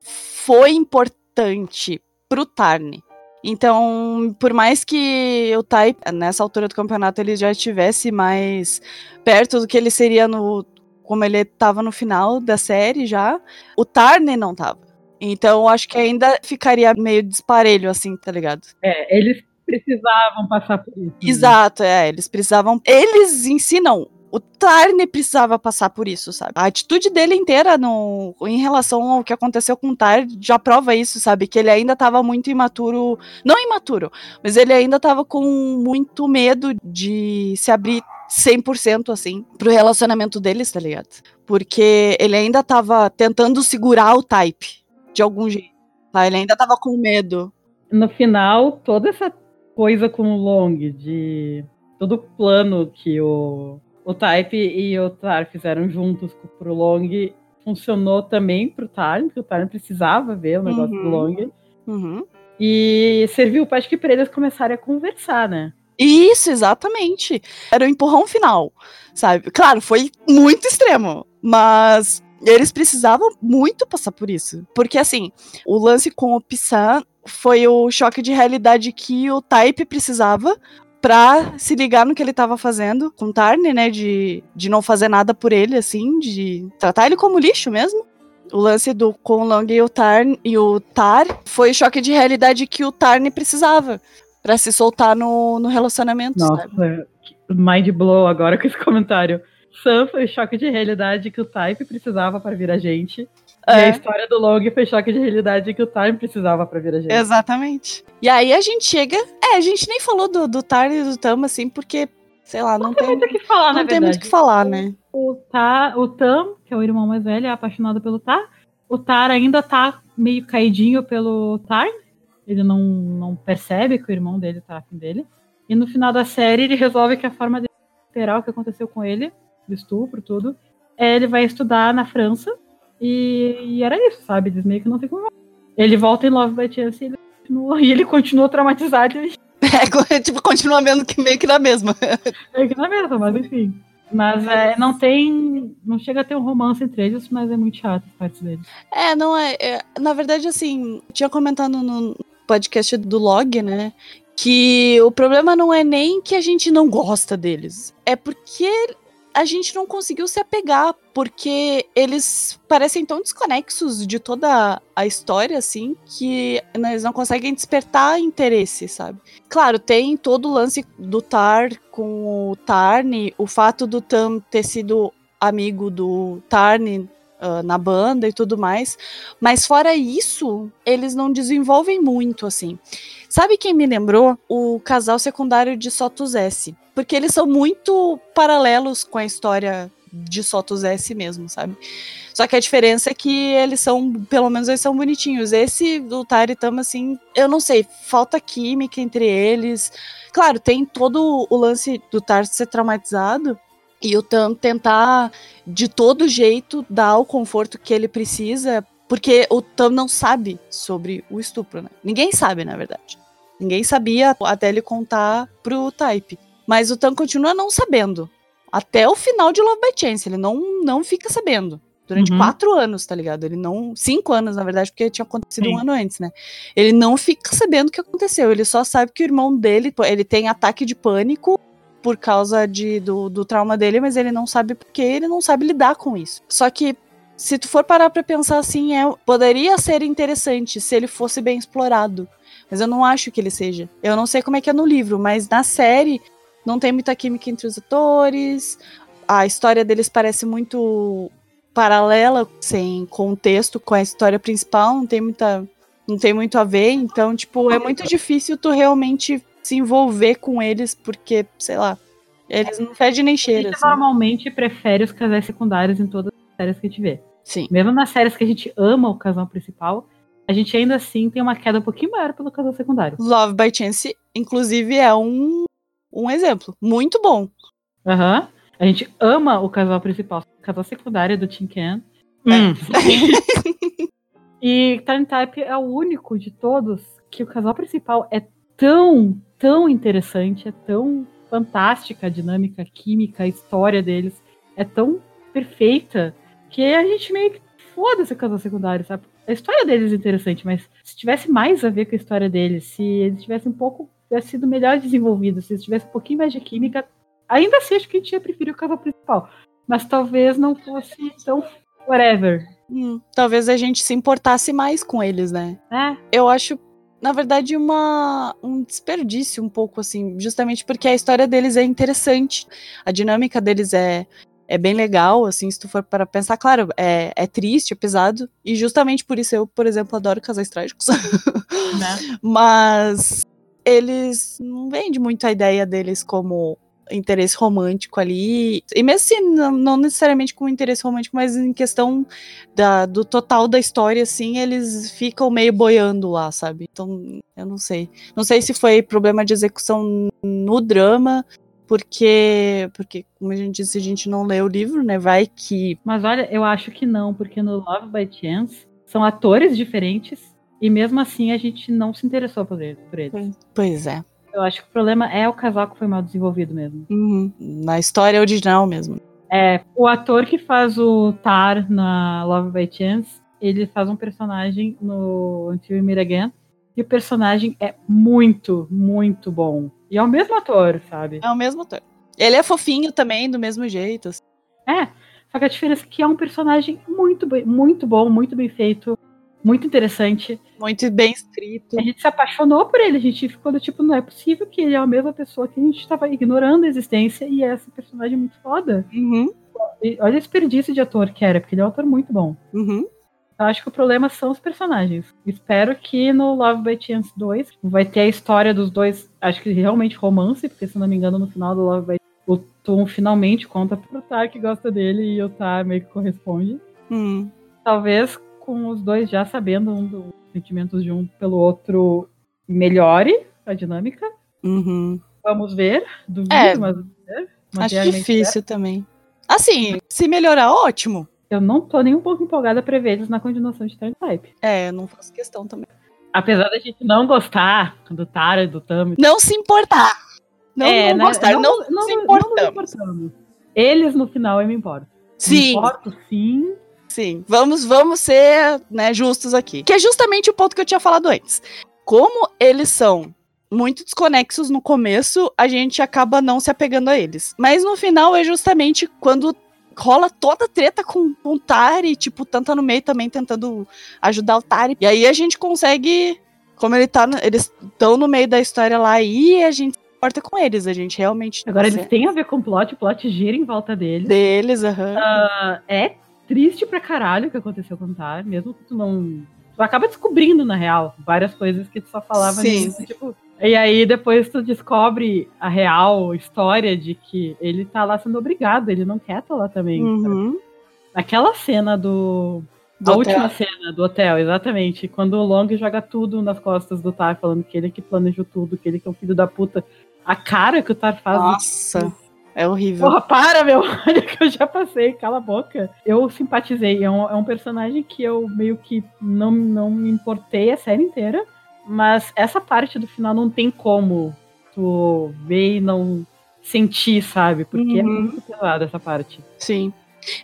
foi importante pro Tarn. Então, por mais que o Tai, nessa altura do campeonato, ele já estivesse mais perto do que ele seria no. Como ele estava no final da série já, o Tarne não tava. Então, acho que ainda ficaria meio disparelho, assim, tá ligado? É, eles precisavam passar por isso. Né? Exato, é. Eles precisavam. Eles ensinam o Tarne precisava passar por isso, sabe? A atitude dele inteira no, em relação ao que aconteceu com o Tar já prova isso, sabe? Que ele ainda estava muito imaturo. Não imaturo, mas ele ainda estava com muito medo de se abrir 100% assim pro relacionamento deles, tá ligado? Porque ele ainda estava tentando segurar o type de algum jeito. Tá? Ele ainda estava com medo. No final, toda essa coisa com o Long de todo o plano que o o Type e o Tar fizeram juntos pro Long funcionou também pro Tar, porque o Tar precisava ver o negócio uhum. do Long. Uhum. E serviu acho que para eles começarem a conversar, né? Isso, exatamente. Era o empurrão final, sabe? Claro, foi muito extremo, mas eles precisavam muito passar por isso. Porque, assim, o lance com o Pissan foi o choque de realidade que o Type precisava pra se ligar no que ele tava fazendo com Tarn, né? De, de não fazer nada por ele, assim, de tratar ele como lixo mesmo. O lance do com Long e o Tarn e o Tar foi o choque de realidade que o Tarn precisava para se soltar no, no relacionamento. Nossa, mind blow agora com esse comentário. Sam foi o choque de realidade que o Type precisava para vir a gente. É. E a história do Long foi choque de realidade que o Time precisava pra vir a gente. Exatamente. E aí a gente chega. É, a gente nem falou do, do Tar e do Tam, assim, porque, sei lá, não, não tem, muito o que falar, Não tem muito o que falar, né? O, Tar, o Tam, que é o irmão mais velho, é apaixonado pelo Tar. O Tar ainda tá meio caidinho pelo Tar. Ele não, não percebe que o irmão dele tá afim dele. E no final da série, ele resolve que a forma de o que aconteceu com ele, do estupro, tudo, é ele vai estudar na França e, e, era isso, sabe? Eles meio que não ficam. Ele volta em Love by Chance e ele continua, e ele continua traumatizado. E... É, tipo, continua mesmo que meio que na mesma. Meio que na mesma, mas enfim. Mas é, não tem. Não chega a ter um romance entre eles, mas é muito chato as partes deles. É, não é, é. Na verdade, assim, tinha comentado no podcast do Log, né? Que o problema não é nem que a gente não gosta deles. É porque a gente não conseguiu se apegar, porque eles parecem tão desconexos de toda a história, assim, que eles não conseguem despertar interesse, sabe? Claro, tem todo o lance do Tar com o Tarn, o fato do Tam ter sido amigo do Tarn Uh, na banda e tudo mais. Mas fora isso, eles não desenvolvem muito, assim. Sabe quem me lembrou? O casal secundário de Sotus S. Porque eles são muito paralelos com a história de Sotus S mesmo, sabe? Só que a diferença é que eles são, pelo menos eles são bonitinhos. Esse do Taritama, assim, eu não sei, falta química entre eles. Claro, tem todo o lance do Tar ser traumatizado, e o Tam tentar de todo jeito dar o conforto que ele precisa, porque o Tam não sabe sobre o estupro, né? Ninguém sabe, na verdade. Ninguém sabia até ele contar pro Type. Mas o Tan continua não sabendo. Até o final de Love by Chance. Ele não, não fica sabendo. Durante uhum. quatro anos, tá ligado? Ele não. Cinco anos, na verdade, porque tinha acontecido Sim. um ano antes, né? Ele não fica sabendo o que aconteceu. Ele só sabe que o irmão dele. Ele tem ataque de pânico por causa de, do, do trauma dele, mas ele não sabe porque ele não sabe lidar com isso. Só que se tu for parar pra pensar assim, é, poderia ser interessante se ele fosse bem explorado. Mas eu não acho que ele seja. Eu não sei como é que é no livro, mas na série não tem muita química entre os atores. A história deles parece muito paralela, sem contexto com a história principal, não tem muita não tem muito a ver, então tipo, é muito difícil tu realmente se envolver com eles porque, sei lá, Eles não fedem nem A cheiram. gente Assim. normalmente prefere os casais secundários em todas as séries que a gente vê. Sim. Mesmo nas séries que a gente ama o casal principal, a gente ainda assim tem uma queda um pouquinho maior pelo casal secundário. Love by Chance, inclusive, é um, um exemplo. Muito bom. Aham. A gente ama o casal principal, o casal secundário do Tin Can. É. Hum. e Turn Type é o único de todos que o casal principal é tão, tão interessante, é tão fantástica a dinâmica, a química, a história deles é tão perfeita que a gente meio que foda-se o casal secundário, sabe? A história deles é interessante, mas se tivesse mais a ver com a história deles, se eles tivessem um pouco, tivesse sido melhor desenvolvido, se eles tivessem um pouquinho mais de química, ainda assim acho que a gente ia preferir o casal principal. Mas talvez não fosse tão whatever. Hum, talvez a gente se importasse mais com eles, né? É, Eu acho, na verdade, uma, um desperdício um pouco, assim, justamente porque a história deles é interessante. A dinâmica deles é, é bem legal, assim, se tu for para pensar, claro, é, é triste, é pesado. E justamente por isso eu, por exemplo, adoro casais trágicos. né? Mas eles não vendem muito a ideia deles como interesse romântico ali. E mesmo assim, não, não necessariamente como interesse romântico, mas em questão da, do total da história, assim, eles ficam meio boiando lá, sabe? Então, eu não sei. Não sei se foi problema de execução no drama, porque, porque como a gente disse, a gente não lê o livro, né? Vai que. Mas olha, eu acho que não, porque no Love by Chance são atores diferentes e mesmo assim a gente não se interessou por eles. Por eles. Pois é. Eu acho que o problema é o casal que foi mal desenvolvido mesmo. Uhum. Na história original mesmo. É, o ator que faz o Tar na Love by Chance, ele faz um personagem no Until We Meet Again. E o personagem é muito, muito bom. E é o mesmo ator, sabe? É o mesmo ator. Ele é fofinho também, do mesmo jeito. assim. É, só que a diferença é que é um personagem muito, muito bom, muito bem feito, muito interessante. Muito bem escrito. A gente se apaixonou por ele, a gente ficou do tipo, não é possível que ele é a mesma pessoa que a gente estava ignorando a existência e é esse personagem muito foda. Uhum, olha o desperdício de ator que era, porque ele é um ator muito bom. uhum. Eu acho que o problema são os personagens. Espero que no Love by Chance 2 vai ter a história dos dois, acho que realmente romance, porque se não me engano no final do Love by o Tom finalmente conta pro Tar que gosta dele e o Tar meio que corresponde. Hum. Talvez com os dois já sabendo um dos sentimentos de um pelo outro melhore a dinâmica. Uhum. Vamos ver, duvido, É, mas vamos ver. Mas Acho difícil também. Assim, se melhorar, ótimo. Eu não tô nem um pouco empolgada pra ver eles na continuação de Turn Type. É, eu não faço questão também. Apesar da gente não gostar do Tara e do Tami. Não se importar. Não, É, não né? gostar, não, não, se não nos importamos. importamos. Eles no final eu me importo. Me Sim, importo sim. Sim. Vamos, vamos ser né, justos aqui. Que é justamente o ponto que eu tinha falado antes. Como eles são muito desconexos no começo, a gente acaba não se apegando a eles. Mas no final é justamente quando rola toda a treta com, com o Tari, tipo, Tanta no meio também tentando ajudar o Tari. E aí a gente consegue, como ele tá, eles estão no meio da história lá e a gente se importa com eles, a gente realmente Agora eles têm a ver com o plot, o plot gira em volta deles. deles, aham. Ah, é triste pra caralho o que aconteceu com o Tar, mesmo que tu não. Tu acaba descobrindo, na real, várias coisas que tu só falava Sim. nisso, tipo. E aí depois tu descobre a real história de que ele tá lá sendo obrigado, ele não quer estar lá também. Uhum. Aquela cena do. Do a hotel. última cena do hotel, exatamente. Quando o Long joga tudo nas costas do Tar, falando que ele que planejou tudo, que ele que é um filho da puta. A cara que o Tar faz. Nossa, é horrível. Porra, para, meu! Olha que eu já passei, cala a boca. Eu simpatizei. É um, é um personagem que eu meio que não, não me importei a série inteira. Mas essa parte do final não tem como tu ver e não sentir, sabe? Porque é Uhum. muito pesada essa parte. Sim.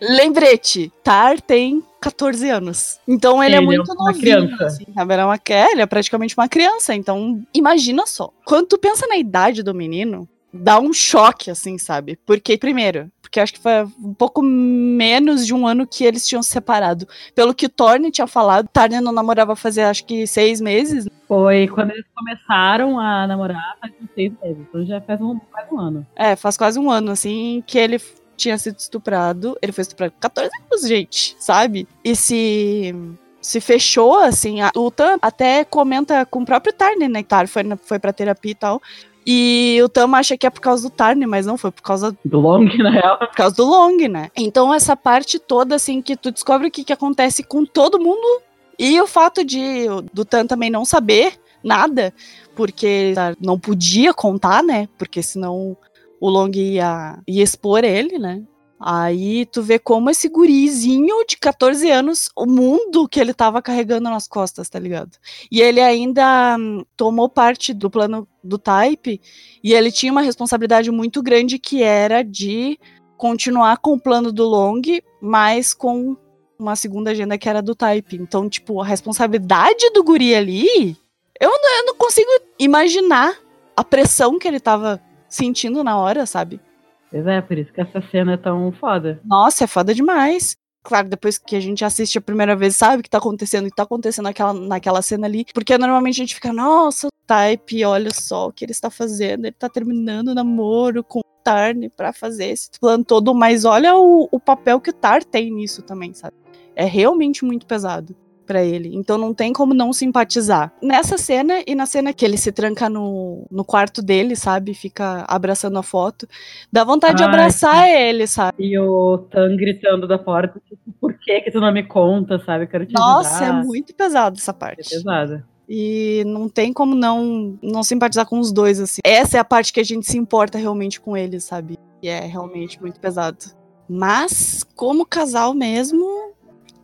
Lembrete, Tar tem 14 anos. Então ele, é Ele é muito uma novinho. criança. Assim, sabe? Ele é, uma, é, ele é praticamente uma criança. Então, imagina só. Quando tu pensa na idade do menino, dá um choque, assim, sabe? Porque, primeiro, porque acho que foi um pouco menos de um ano que eles tinham se separado. Pelo que o Thorne tinha falado, Tarne não namorava fazer acho que seis meses. Foi quando eles começaram a namorar faz seis meses. Então já faz um, quase um ano. É, faz quase um ano, assim, que ele tinha sido estuprado. Ele foi estuprado com 14 anos, gente, sabe? E se. Se fechou, assim, a, o Tan até comenta com o próprio Tarne, né? Tar foi, foi pra terapia e tal. E o Tam acha que é por causa do Tarn, mas não foi por causa do Long, na real. Por causa do Long, né? Então essa parte toda, assim, que tu descobre o que, que acontece com todo mundo e o fato de do Tan também não saber nada, porque não podia contar, né? Porque senão o Long ia, ia expor ele, né? Aí tu vê como esse gurizinho de 14 anos, o mundo que ele tava carregando nas costas, tá ligado? E ele ainda hum, tomou parte do plano do Type e ele tinha uma responsabilidade muito grande que era de continuar com o plano do Long, mas com uma segunda agenda que era do Type. Então, tipo, a responsabilidade do guri ali, eu não, eu não consigo imaginar a pressão que ele tava sentindo na hora, sabe? Pois é, por isso que essa cena é tão foda. Nossa, é foda demais. Claro, depois que a gente assiste a primeira vez, sabe o que tá acontecendo e tá acontecendo naquela, naquela cena ali. Porque normalmente a gente fica, nossa, o Type, olha só o que ele está fazendo. Ele tá terminando o namoro com o Tarn pra fazer esse plano todo. Mas olha o, o papel que o Tar tem nisso também, sabe? É realmente muito pesado para ele. Então não tem como não simpatizar. Nessa cena e na cena que ele se tranca no, no quarto dele, sabe? Fica abraçando a foto. Dá vontade Ai, de abraçar sim. ele, sabe? E o Tan gritando da porta, tipo, por que que tu não me conta, sabe? Quero te Nossa, ajudar. é muito pesado essa parte. É pesada. E não tem como não não simpatizar com os dois, assim. Essa é a parte que a gente se importa realmente com eles, sabe? E é realmente muito pesado. Mas, como casal mesmo,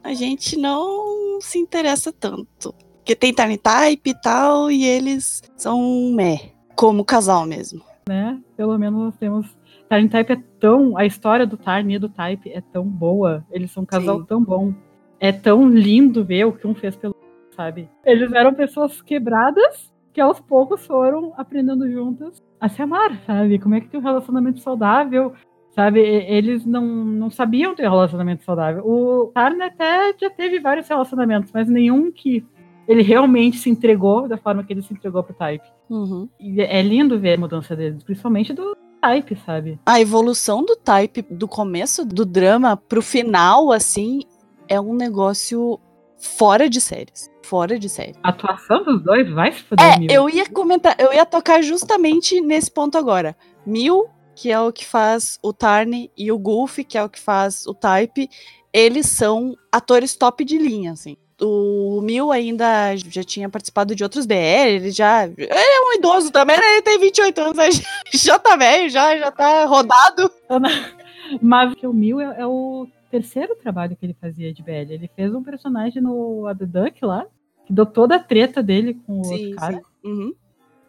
a gente não se interessa tanto. Porque tem Tiny Type e tal, e eles são um meh, como casal mesmo. Né? Pelo menos nós temos. Tiny Type é tão. A história do Tiny e do Type é tão boa. Eles são um casal Sim. tão bom. É tão lindo ver o que um fez pelo sabe? Eles eram pessoas quebradas que aos poucos foram aprendendo juntas a se amar, sabe? Como é que tem um relacionamento saudável, Sabe, eles não, não sabiam ter relacionamento saudável. O Tarn até já teve vários relacionamentos, mas nenhum que ele realmente se entregou da forma que ele se entregou pro Type. Uhum. E é lindo ver a mudança deles, principalmente do Type, sabe? A evolução do Type, do começo do drama pro final, assim, é um negócio fora de séries. Fora de série. A atuação dos dois vai se foder. É, eu ia comentar, eu ia tocar justamente nesse ponto agora. Mil que é o que faz o Tarn, e o Gulf, que é o que faz o Type, eles são atores top de linha, assim. O Mil ainda já tinha participado de outros BR, ele já. Ele é um idoso também, né? Ele tem 28 anos, já tá velho, já, já tá rodado. Mas o Mil é, é, o terceiro trabalho que ele fazia de BL. Ele fez um personagem no A The Duck lá, que deu toda a treta dele com o sim, outro cara. Uhum.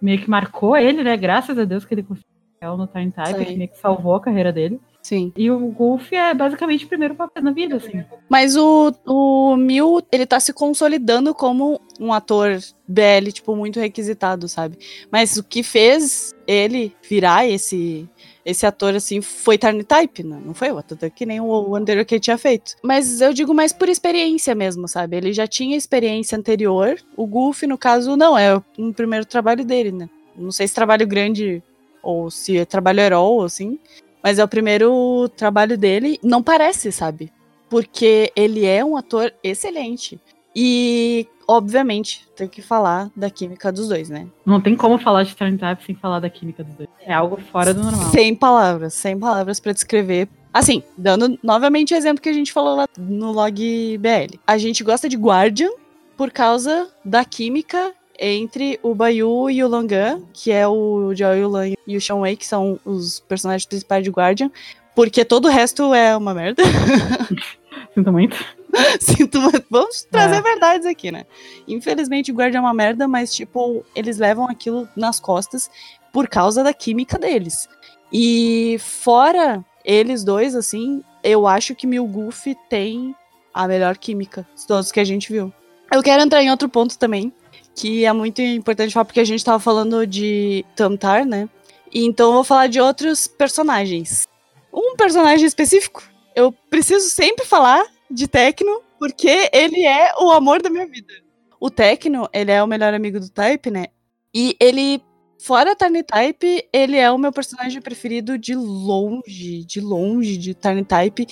Meio que marcou ele, né? Graças a Deus que ele conseguiu no Time Type, que meio que salvou a carreira dele. Sim. E o Golf é basicamente o primeiro papel na vida, assim. Mas o, o Mil, ele tá se consolidando como um ator BL, tipo, muito requisitado, sabe? Mas o que fez ele virar esse esse ator, assim, foi Tarn Type, né? não foi o ator que nem o anterior que ele tinha feito. Mas eu digo mais por experiência mesmo, sabe? Ele já tinha experiência anterior. O Goofy, no caso, não, é o primeiro trabalho dele, né? Não sei se trabalho grande ou se é trabalho herói, assim. Mas é o primeiro trabalho dele. Não parece, sabe? Porque ele é um ator excelente. E, obviamente, tem que falar da química dos dois, né? Não tem como falar de Type sem falar da química dos dois. É algo fora do normal. Sem palavras, sem palavras para descrever. Assim, dando novamente o exemplo que a gente falou lá no log BL. A gente gosta de Guardian por causa da química entre o Bayu e o Longan, que é o Joy Yulan e o Sean Wei, que são os personagens principais de Guardian, porque todo o resto é uma merda. Sinto muito. Sinto muito. Vamos trazer é. verdades aqui, né? Infelizmente, o Guardian é uma merda, mas, tipo, eles levam aquilo nas costas por causa da química deles. E fora eles dois, assim, eu acho que Milgoof tem a melhor química de todos que a gente viu. Eu quero entrar em outro ponto também, que é muito importante falar porque a gente tava falando de Tamtar, né? E então eu vou falar de outros personagens. Um personagem específico, eu preciso sempre falar de Tecno, porque ele é o amor da minha vida. O Tecno, ele é o melhor amigo do Type, né? E ele, fora Tiny Type, ele é o meu personagem preferido de longe, de longe de Tiny Type,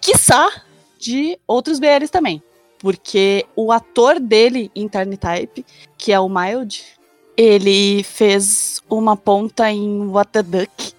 quiçá de outros BLs também porque o ator dele em Type, que é o Mild, Ele fez uma ponta em What the Duck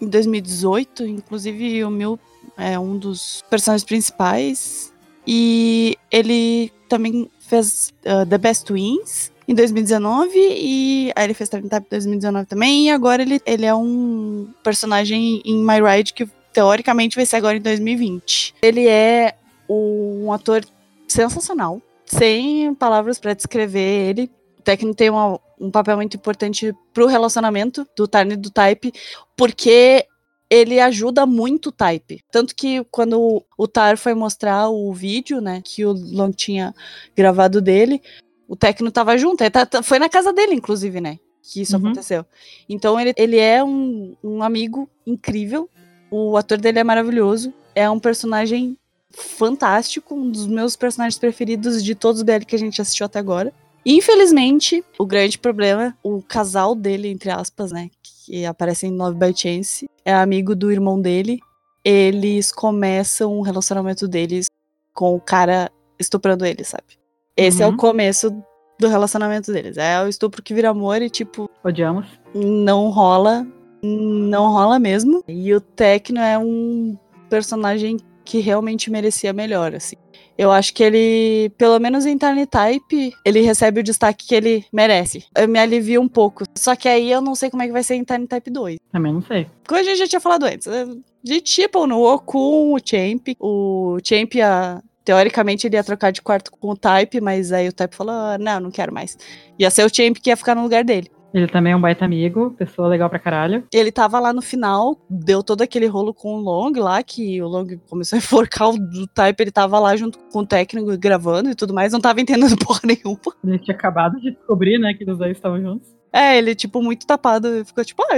em 2018, inclusive o meu é um dos personagens principais. E ele também fez uh, The Best Twins em 2019 e aí ele fez Time em 2019 também e agora ele, ele é um personagem em My Ride que teoricamente vai ser agora em 2020. Ele é um ator sensacional, sem palavras para descrever ele. O Tecno tem uma, um papel muito importante pro relacionamento do Tarn e do Type, porque ele ajuda muito o Type. Tanto que quando o Tar foi mostrar o vídeo, né, que o Long tinha gravado dele, o Tecno tava junto. Tá, tá, foi na casa dele, inclusive, né, que isso uhum. aconteceu. Então ele, ele é um, um amigo incrível. O ator dele é maravilhoso. É um personagem fantástico, um dos meus personagens preferidos de todos os BL que a gente assistiu até agora. Infelizmente, o grande problema, o casal dele, entre aspas, né, que aparece em Love by Chance, é amigo do irmão dele. Eles começam o relacionamento deles com o cara estuprando ele, sabe? Esse uhum. é o uhum. começo do relacionamento deles. É o estupro que vira amor e, tipo. Odiamos. Não rola. Não rola mesmo. E o Tecno é um personagem que realmente merecia melhor, assim. Eu acho que ele, pelo menos em Tiny Type, ele recebe o destaque que ele merece. Eu me alivio um pouco. Só que aí eu não sei como é que vai ser em Tiny Type 2. Também não sei. Como a gente já tinha falado antes. Eh, de tipo no Okun, o Champ. O Champ, a, teoricamente, ele ia trocar de quarto com o Type, mas aí o Type falou: ah, não, não quero mais. Ia ser o Champ que ia ficar no lugar dele. Ele também é um baita amigo, pessoa legal pra caralho. Ele tava lá no final, deu todo aquele rolo com o Long lá, que o Long começou a enforcar o do Type, ele tava lá junto com o técnico gravando e tudo mais, não tava entendendo porra nenhuma. Ele tinha acabado de descobrir, né, que os dois estavam juntos. É, ele, tipo, muito tapado, ficou tipo, ah,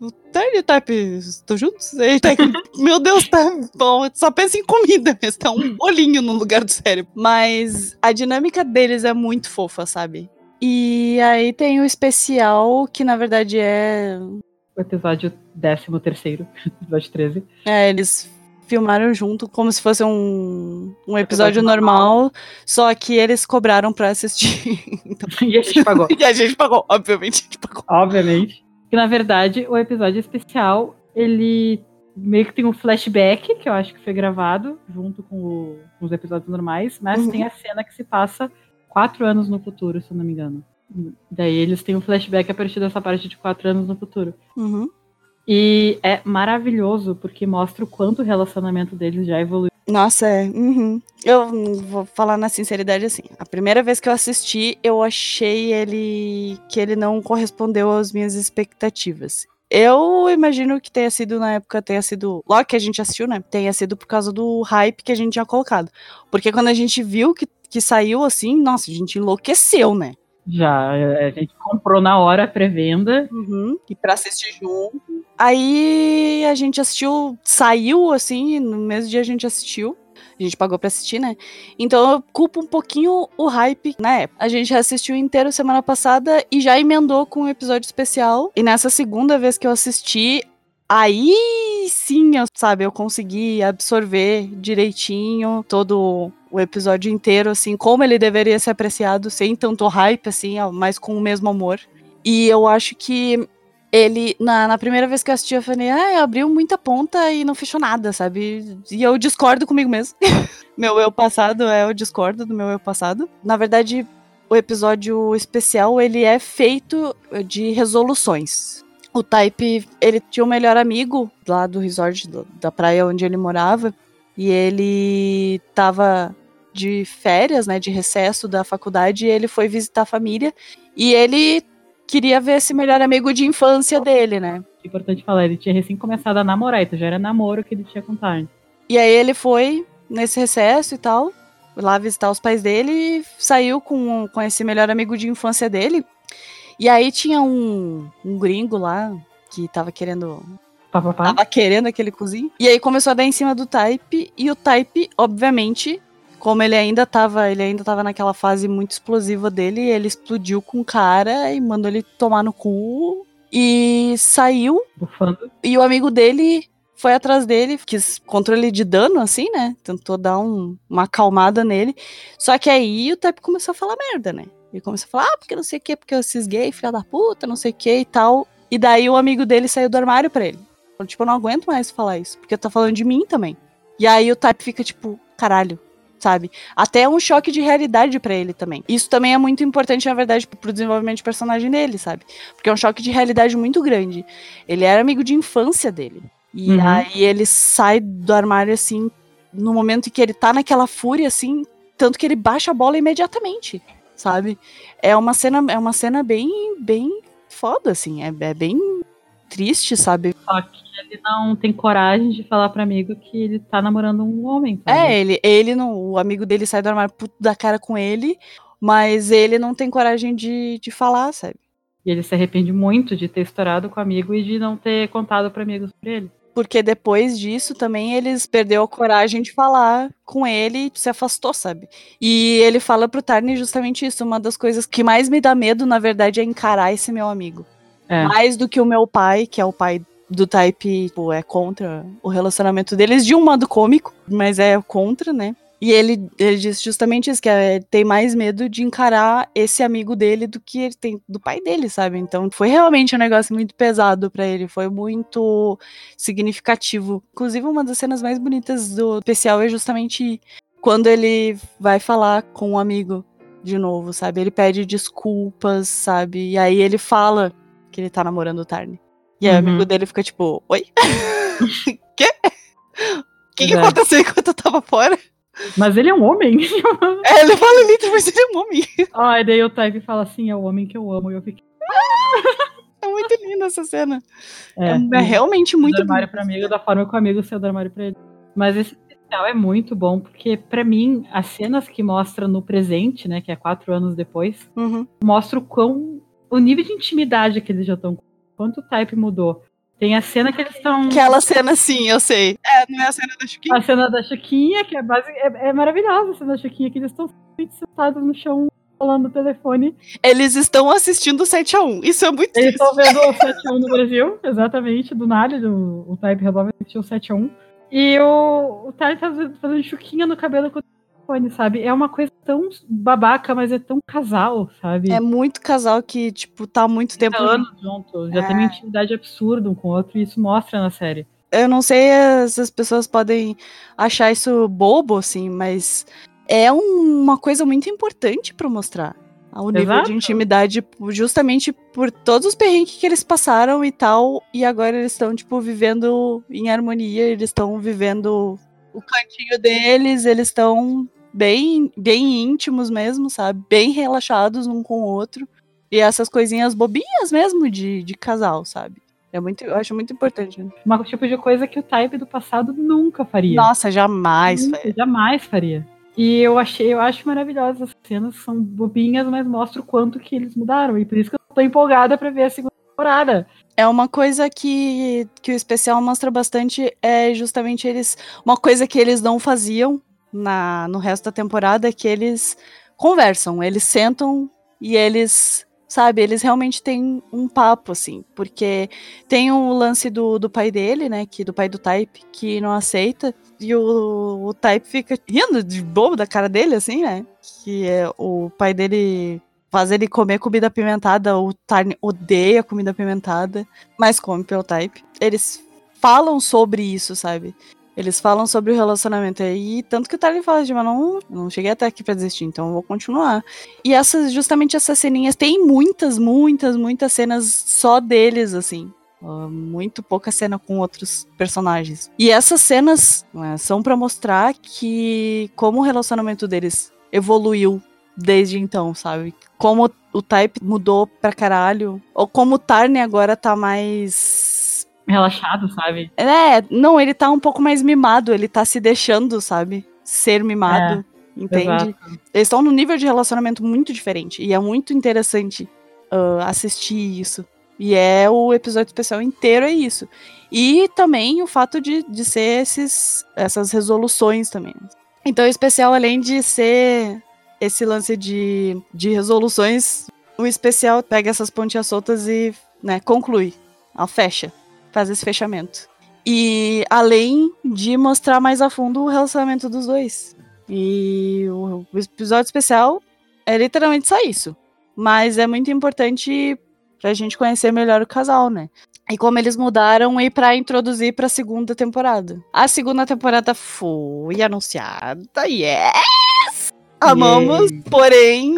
o Type e o Type estão juntos? Aí, meu Deus, tá bom, só pensa em comida mesmo, tá um bolinho no lugar do cérebro. Mas a dinâmica deles é muito fofa, sabe? E aí tem o especial, que na verdade é. O episódio 13, episódio 13. É, eles filmaram junto como se fosse um, um episódio normal, só que eles cobraram pra assistir. então... E a gente pagou. e a gente pagou, obviamente a gente pagou. Obviamente. Que na verdade o episódio especial, ele meio que tem um flashback, que eu acho que foi gravado junto com, o, com os episódios normais, mas uhum. tem a cena que se passa quatro anos no futuro, se eu não me engano. Daí eles têm um flashback a partir dessa parte de quatro anos no futuro. Uhum. E é maravilhoso, porque mostra o quanto o relacionamento deles já evoluiu. Nossa, é. Uhum. Eu vou falar na sinceridade assim. A primeira vez que eu assisti, eu achei ele que ele não correspondeu às minhas expectativas. Eu imagino que tenha sido na época, tenha sido. Logo que a gente assistiu, né? Tenha sido por causa do hype que a gente tinha colocado. Porque quando a gente viu que que saiu assim, nossa, a gente enlouqueceu, né? Já, é, a gente comprou na hora a pré-venda. Uhum, e pra assistir junto. Aí a gente assistiu, saiu assim, no mesmo dia a gente assistiu. A gente pagou pra assistir, né? Então eu culpo um pouquinho o hype na né? época. A gente assistiu inteiro semana passada e já emendou com um episódio especial. E nessa segunda vez que eu assisti, aí sim, eu, sabe, eu consegui absorver direitinho todo o episódio inteiro, assim, como ele deveria ser apreciado, sem tanto hype, assim, mas com o mesmo amor. E eu acho que ele, na, na primeira vez que eu assisti, eu falei, ah, abriu muita ponta e não fechou nada, sabe? E eu discordo comigo mesmo. meu eu passado é o discordo do meu eu passado. Na verdade, o episódio especial, ele é feito de resoluções o Type, ele tinha um melhor amigo lá do resort do, da praia onde ele morava. E ele tava de férias, né, de recesso da faculdade, e ele foi visitar a família. E ele queria ver esse melhor amigo de infância dele, né? Importante falar, ele tinha recém começado a namorar, então já era namoro que ele tinha com Tarn. E aí ele foi nesse recesso e tal, lá visitar os pais dele e saiu com, com esse melhor amigo de infância dele. E aí tinha um, um gringo lá que tava querendo. Pá, pá, pá. Tava querendo aquele cozinho. E aí começou a dar em cima do Type. E o Type, obviamente, como ele ainda tava, ele ainda tava naquela fase muito explosiva dele, ele explodiu com o cara e mandou ele tomar no cu. E saiu. Bufando. E o amigo dele foi atrás dele, quis controle de dano, assim, né? Tentou dar um, uma acalmada nele. Só que aí o Type começou a falar merda, né? Ele começou a falar, ah, porque não sei o que, porque eu cisguei, filha da puta, não sei o que e tal. E daí o amigo dele saiu do armário pra ele. Tipo, eu não aguento mais falar isso, porque tá falando de mim também. E aí o Type fica tipo, caralho, sabe? Até um choque de realidade para ele também. Isso também é muito importante, na verdade, pro desenvolvimento de personagem dele, sabe? Porque é um choque de realidade muito grande. Ele era amigo de infância dele. E uhum. aí ele sai do armário assim, no momento em que ele tá naquela fúria, assim, tanto que ele baixa a bola imediatamente, sabe? É uma cena, é uma cena bem, bem foda, assim, é, é bem triste, sabe? Só que ele não tem coragem de falar para amigo que ele tá namorando um homem. Sabe? É, ele, ele não, o amigo dele sai do armário puto da cara com ele, mas ele não tem coragem de, de falar, sabe? E ele se arrepende muito de ter estourado com o amigo e de não ter contado para amigos sobre ele. Porque depois disso também eles perdeu a coragem de falar com ele e se afastou, sabe? E ele fala pro Tarni justamente isso. Uma das coisas que mais me dá medo, na verdade, é encarar esse meu amigo. É. Mais do que o meu pai, que é o pai do Type, tipo, é contra o relacionamento deles, de um modo cômico, mas é contra, né? E ele, ele disse justamente isso, que é, tem mais medo de encarar esse amigo dele do que ele tem do pai dele, sabe? Então foi realmente um negócio muito pesado para ele, foi muito significativo. Inclusive, uma das cenas mais bonitas do especial é justamente quando ele vai falar com um amigo de novo, sabe? Ele pede desculpas, sabe? E aí ele fala que ele tá namorando o Tarni. E aí uhum. o amigo dele fica tipo, oi? Quê? O que, que aconteceu enquanto eu tava fora? Mas ele é um homem. É, ele fala literalmente, ele é um homem. Ah, e daí o Type fala assim, é o homem que eu amo. E eu fiquei... É muito linda essa cena. É, é, é realmente muito armário pra amigo da forma que o amigo saiu do armário pra ele. Mas esse especial é muito bom, porque para mim, as cenas que mostram no presente, né, que é quatro anos depois, uhum. mostra o quão... o nível de intimidade que eles já estão quanto o Type mudou. Tem a cena que eles estão. Aquela cena, sim, eu sei. É, não é a cena da Chiquinha? A cena da Chiquinha, que é, base... é, é maravilhosa a cena da Chiquinha, que eles estão sentados no chão falando no telefone. Eles estão assistindo o 7x1. Isso é muito Eles estão vendo o 7x1 no Brasil, exatamente, do nada, do, o Type resolve assistir o 7x1. E o, o Type tá fazendo chuquinha no cabelo com telefone, sabe? É uma coisa tão babaca, mas é tão casal, sabe? É muito casal que, tipo, tá há muito tempo anos junto. Já é. tem uma intimidade absurda um com o outro e isso mostra na série. Eu não sei se as pessoas podem achar isso bobo, assim, mas é uma coisa muito importante para mostrar o nível Exato. de intimidade, justamente por todos os perrengues que eles passaram e tal, e agora eles estão, tipo, vivendo em harmonia, eles estão vivendo o cantinho deles, eles estão bem, bem íntimos mesmo, sabe? Bem relaxados um com o outro. E essas coisinhas bobinhas mesmo de, de casal, sabe? É muito, eu acho muito importante. Né? Uma tipo de coisa que o Type do passado nunca faria. Nossa, jamais nunca, faria. Jamais faria. E eu achei, eu acho maravilhosas as cenas, são bobinhas, mas mostra o quanto que eles mudaram. E por isso que eu tô empolgada para ver a segunda temporada. É uma coisa que, que o especial mostra bastante, é justamente eles. Uma coisa que eles não faziam na, no resto da temporada que eles conversam, eles sentam e eles, sabe, eles realmente têm um papo, assim, porque tem o lance do, do pai dele, né, que do pai do Type, que não aceita, e o, o Type fica rindo de bobo da cara dele, assim, né, que é, o pai dele faz ele comer comida apimentada, o Tarn odeia comida apimentada, mas come pelo Type. Eles falam sobre isso, sabe? Eles falam sobre o relacionamento aí, tanto que o Tyler fala, de, mas não, não cheguei até aqui pra desistir, então eu vou continuar. E essas, justamente essas ceninhas, tem muitas, muitas, muitas cenas só deles, assim. Uh, muito pouca cena com outros personagens. E essas cenas né, são para mostrar que como o relacionamento deles evoluiu desde então, sabe? Como o Type mudou pra caralho. Ou como o Tarn agora tá mais relaxado, sabe? É, não, ele tá um pouco mais mimado, ele tá se deixando, sabe? Ser mimado. É, entende? Exato. Eles estão num nível de relacionamento muito diferente. E é muito interessante uh, assistir isso. E é o episódio especial inteiro é isso. E também o fato de, de ser esses, essas resoluções também. Então o especial, além de ser esse lance de, de resoluções, o especial pega essas pontinhas soltas e né, conclui. Ela fecha faz esse fechamento. E além de mostrar mais a fundo o relacionamento dos dois. E o, episódio especial é literalmente só isso. mas é muito importante pra gente conhecer melhor o casal, né? E como eles mudaram e para introduzir para a segunda temporada. A segunda temporada foi anunciada. Yes! Amamos, yeah. porém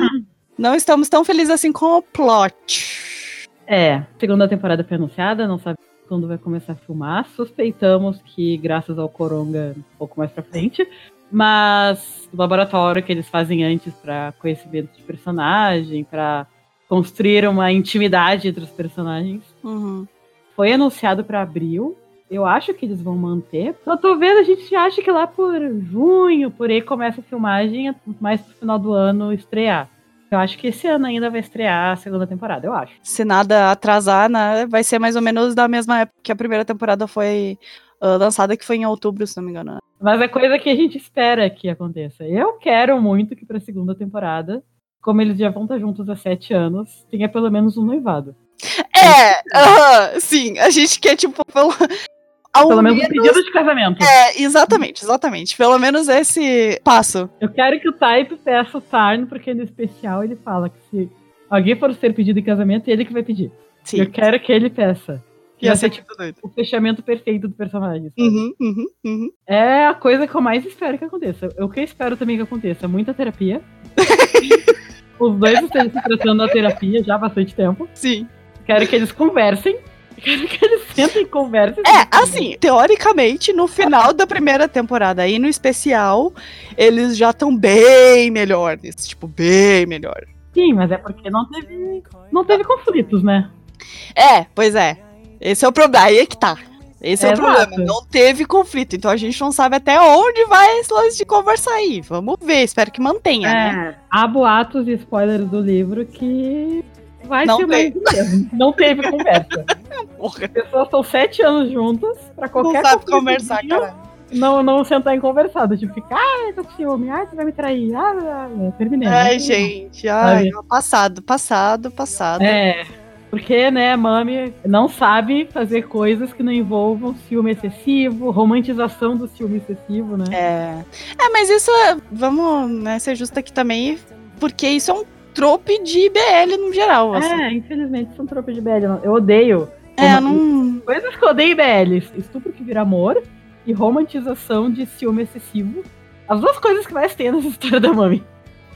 não estamos tão felizes assim com o plot. É, segunda temporada foi anunciada, não sabe quando vai começar a filmar. Suspeitamos que graças ao Coronga um pouco mais para frente, mas o laboratório que eles fazem antes para conhecimento de personagem, para construir uma intimidade entre os personagens. Uhum. Foi anunciado para abril. Eu acho que eles vão manter. Eu tô vendo, a gente acha que lá por junho, por aí, começa a filmagem, mais pro final do ano estrear. Eu acho que esse ano ainda vai estrear a segunda temporada, eu acho. Se nada atrasar, né, vai ser mais ou menos da mesma época que a primeira temporada foi uh, lançada, que foi em outubro, se não me engano. Né? Mas é coisa que a gente espera que aconteça. Eu quero muito que pra segunda temporada como eles já vão estar juntos há sete anos, tenha pelo menos um noivado. É, uh -huh, sim, a gente quer, tipo, pelo. Ao Pelo menos, menos um pedido de casamento. É, exatamente, exatamente. Pelo menos esse passo. Eu quero que o Type peça o Tarn, porque no especial ele fala que se alguém for ser pedido em casamento, é ele que vai pedir. Sim. Eu quero que ele peça. Que ia ser tipo doido. o fechamento perfeito do personagem. Uhum, uhum, uhum. É a coisa que eu mais espero que aconteça. O que eu espero também que aconteça? Muita terapia. Os dois estão se tratando na terapia já há bastante tempo. Sim. Quero que eles conversem. Quero que eles sentem e conversem. É, assim, teoricamente, no final da primeira temporada e no especial, eles já estão bem melhores. Tipo, bem melhor. Sim, mas é porque não teve, não teve conflitos, né? É, pois é. Esse é o problema. Aí é que tá. Esse é, é o problema. Não teve conflito. Então a gente não sabe até onde vai esse lance de conversar aí. Vamos ver, espero que mantenha, é, né? Há boatos e spoilers do livro que vai não ser mais mesmo. Não teve conversa. Porra. As pessoas estão sete anos juntas pra qualquer coisa. Não sabe conversar, cara. Não, não sentar em conversado, tipo, ficar, ah, tô com ciúme, ah, você vai me trair, ah, ah, ah. terminei. Ai, né? gente, ai, passado, passado, passado. É, porque, né, Mami não sabe fazer coisas que não envolvam ciúme excessivo, romantização do ciúme excessivo, né? É. É, mas isso é, vamos né, ser justo aqui também, porque isso é um trope de IBL no geral. Assim. É, infelizmente é um trope de IBL. Eu odeio. É, não. Coisas que eu odeio IBL: estupro que vira amor e romantização de ciúme excessivo. As duas coisas que mais tem nessa história da Mami.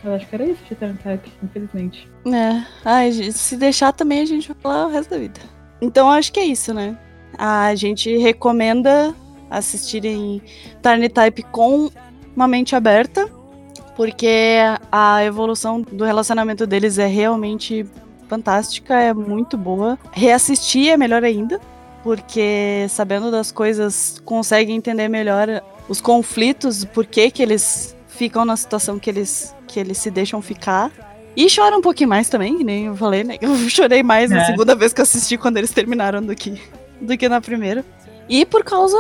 Eu acho que era isso de Type, infelizmente. É. Ai, se deixar também a gente vai falar o resto da vida. Então acho que é isso, né? A gente recomenda assistirem Tiny Type com uma mente aberta, porque a evolução do relacionamento deles é realmente fantástica, é muito boa. Reassistir é melhor ainda, porque sabendo das coisas consegue entender melhor os conflitos, por que que eles ficam na situação que eles que eles se deixam ficar. E chora um pouquinho mais também, que nem eu falei, né? Eu chorei mais é. na segunda vez que eu assisti quando eles terminaram do que, do que na primeira. E por causa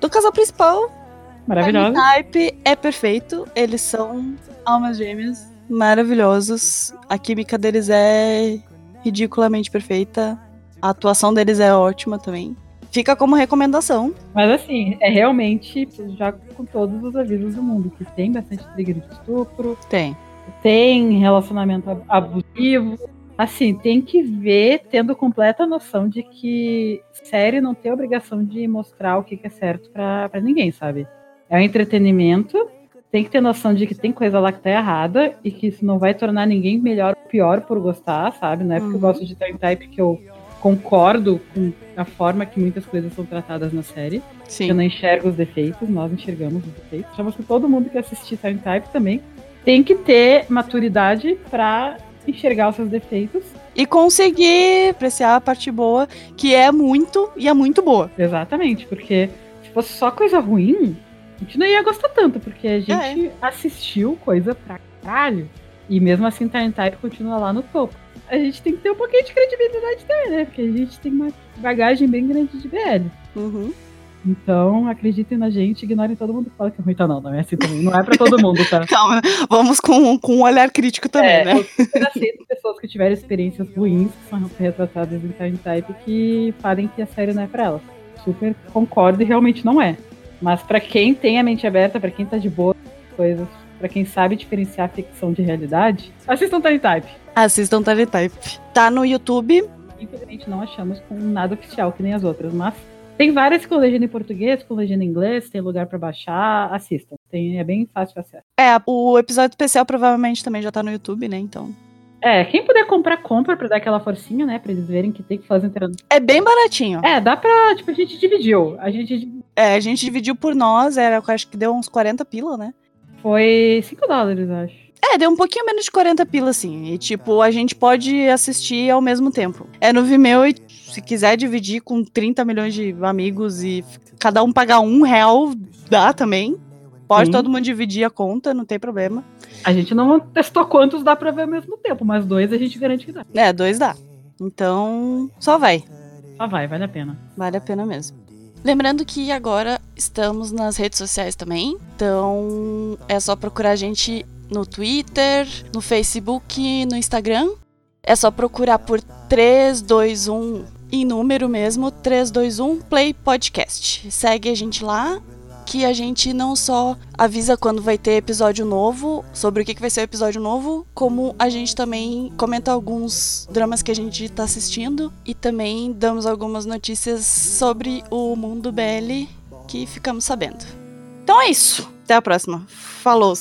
do casal principal. Maravilhoso. O type é perfeito. Eles são almas gêmeas maravilhosos. A química deles é ridiculamente perfeita. A atuação deles é ótima também. Fica como recomendação. Mas assim, é realmente, já com todos os avisos do mundo, que tem bastante trigger de estupro. Tem. Tem relacionamento abusivo. Assim, tem que ver, tendo completa noção de que série não tem obrigação de mostrar o que é certo para ninguém, sabe? É um entretenimento, tem que ter noção de que tem coisa lá que tá errada e que isso não vai tornar ninguém melhor ou pior por gostar, sabe? Não é porque uhum. eu gosto de Time Type que eu concordo com a forma que muitas coisas são tratadas na série. Sim. Eu não enxergo os defeitos, nós enxergamos os defeitos. Achamos que todo mundo que assistir Time Type também tem que ter maturidade para enxergar os seus defeitos. E conseguir apreciar a parte boa, que é muito e é muito boa. Exatamente, porque se fosse só coisa ruim, a gente não ia gostar tanto, porque a gente é. assistiu coisa pra caralho. E mesmo assim, Time Type continua lá no topo a gente tem que ter um pouquinho de credibilidade também, né? Porque a gente tem uma bagagem bem grande de BL. Uhum. Então, acreditem na gente, ignorem todo mundo que fala que é ruim, tá? Não, não é assim também. Não é pra todo mundo, tá? Calma, vamos com, com um olhar crítico também, é, né? Eu aceito pessoas que tiveram experiências ruins, que são retratadas em Time Type, que falem que a série não é pra elas. Super concordo e realmente não é. Mas para quem tem a mente aberta, para quem tá de boa coisas, para quem sabe diferenciar ficção de realidade, assistam Time Type Assistam Teletype. Tá no YouTube. Infelizmente não achamos com nada oficial que nem as outras, mas tem várias com legenda em português, com legenda em inglês, tem lugar para baixar, assistam. Tem, é bem fácil acesso. É, o episódio especial provavelmente também já tá no YouTube, né? Então. É, quem puder comprar, compra pra dar aquela forcinha, né? Pra eles verem que tem que fazer entrando. É bem baratinho. É, dá pra. Tipo, a gente dividiu. A gente. É, a gente dividiu por nós, era, acho que deu uns 40 pila, né? Foi 5 dólares, acho. É, deu um pouquinho menos de 40 pila, assim. E, tipo, a gente pode assistir ao mesmo tempo. É no Vimeo e se quiser dividir com 30 milhões de amigos e cada um pagar um real, dá também. Pode Sim. todo mundo dividir a conta, não tem problema. A gente não testou quantos dá pra ver ao mesmo tempo, mas dois a gente garante que dá. É, dois dá. Então, só vai. Só vai, vale a pena. Vale a pena mesmo. Lembrando que agora estamos nas redes sociais também. Então é só procurar a gente no Twitter, no Facebook, no Instagram. É só procurar por 321 em número mesmo, 321 Play Podcast. Segue a gente lá Que a gente não só avisa quando vai ter episódio novo, sobre o que que vai ser o episódio novo, como a gente também comenta alguns dramas que a gente tá assistindo e também damos algumas notícias sobre o mundo BL que ficamos sabendo. Então é isso. Até a próxima. Falou!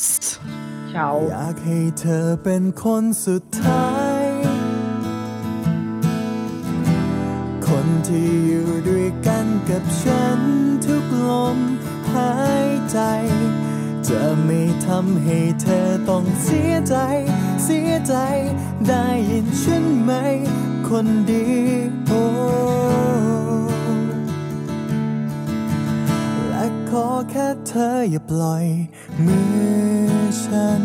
Tchau. อยากให้เธอเป็นคนสุดท้าย คนที่อยู่ด้วยกันกับฉันทุกลม หายใจ จะไม่ทำให้เธอต้องเสียใจ เสียใจ ได้ยินฉันไหม คนดีโอ้และขอแค่เธออย่าปล่อยมือฉัน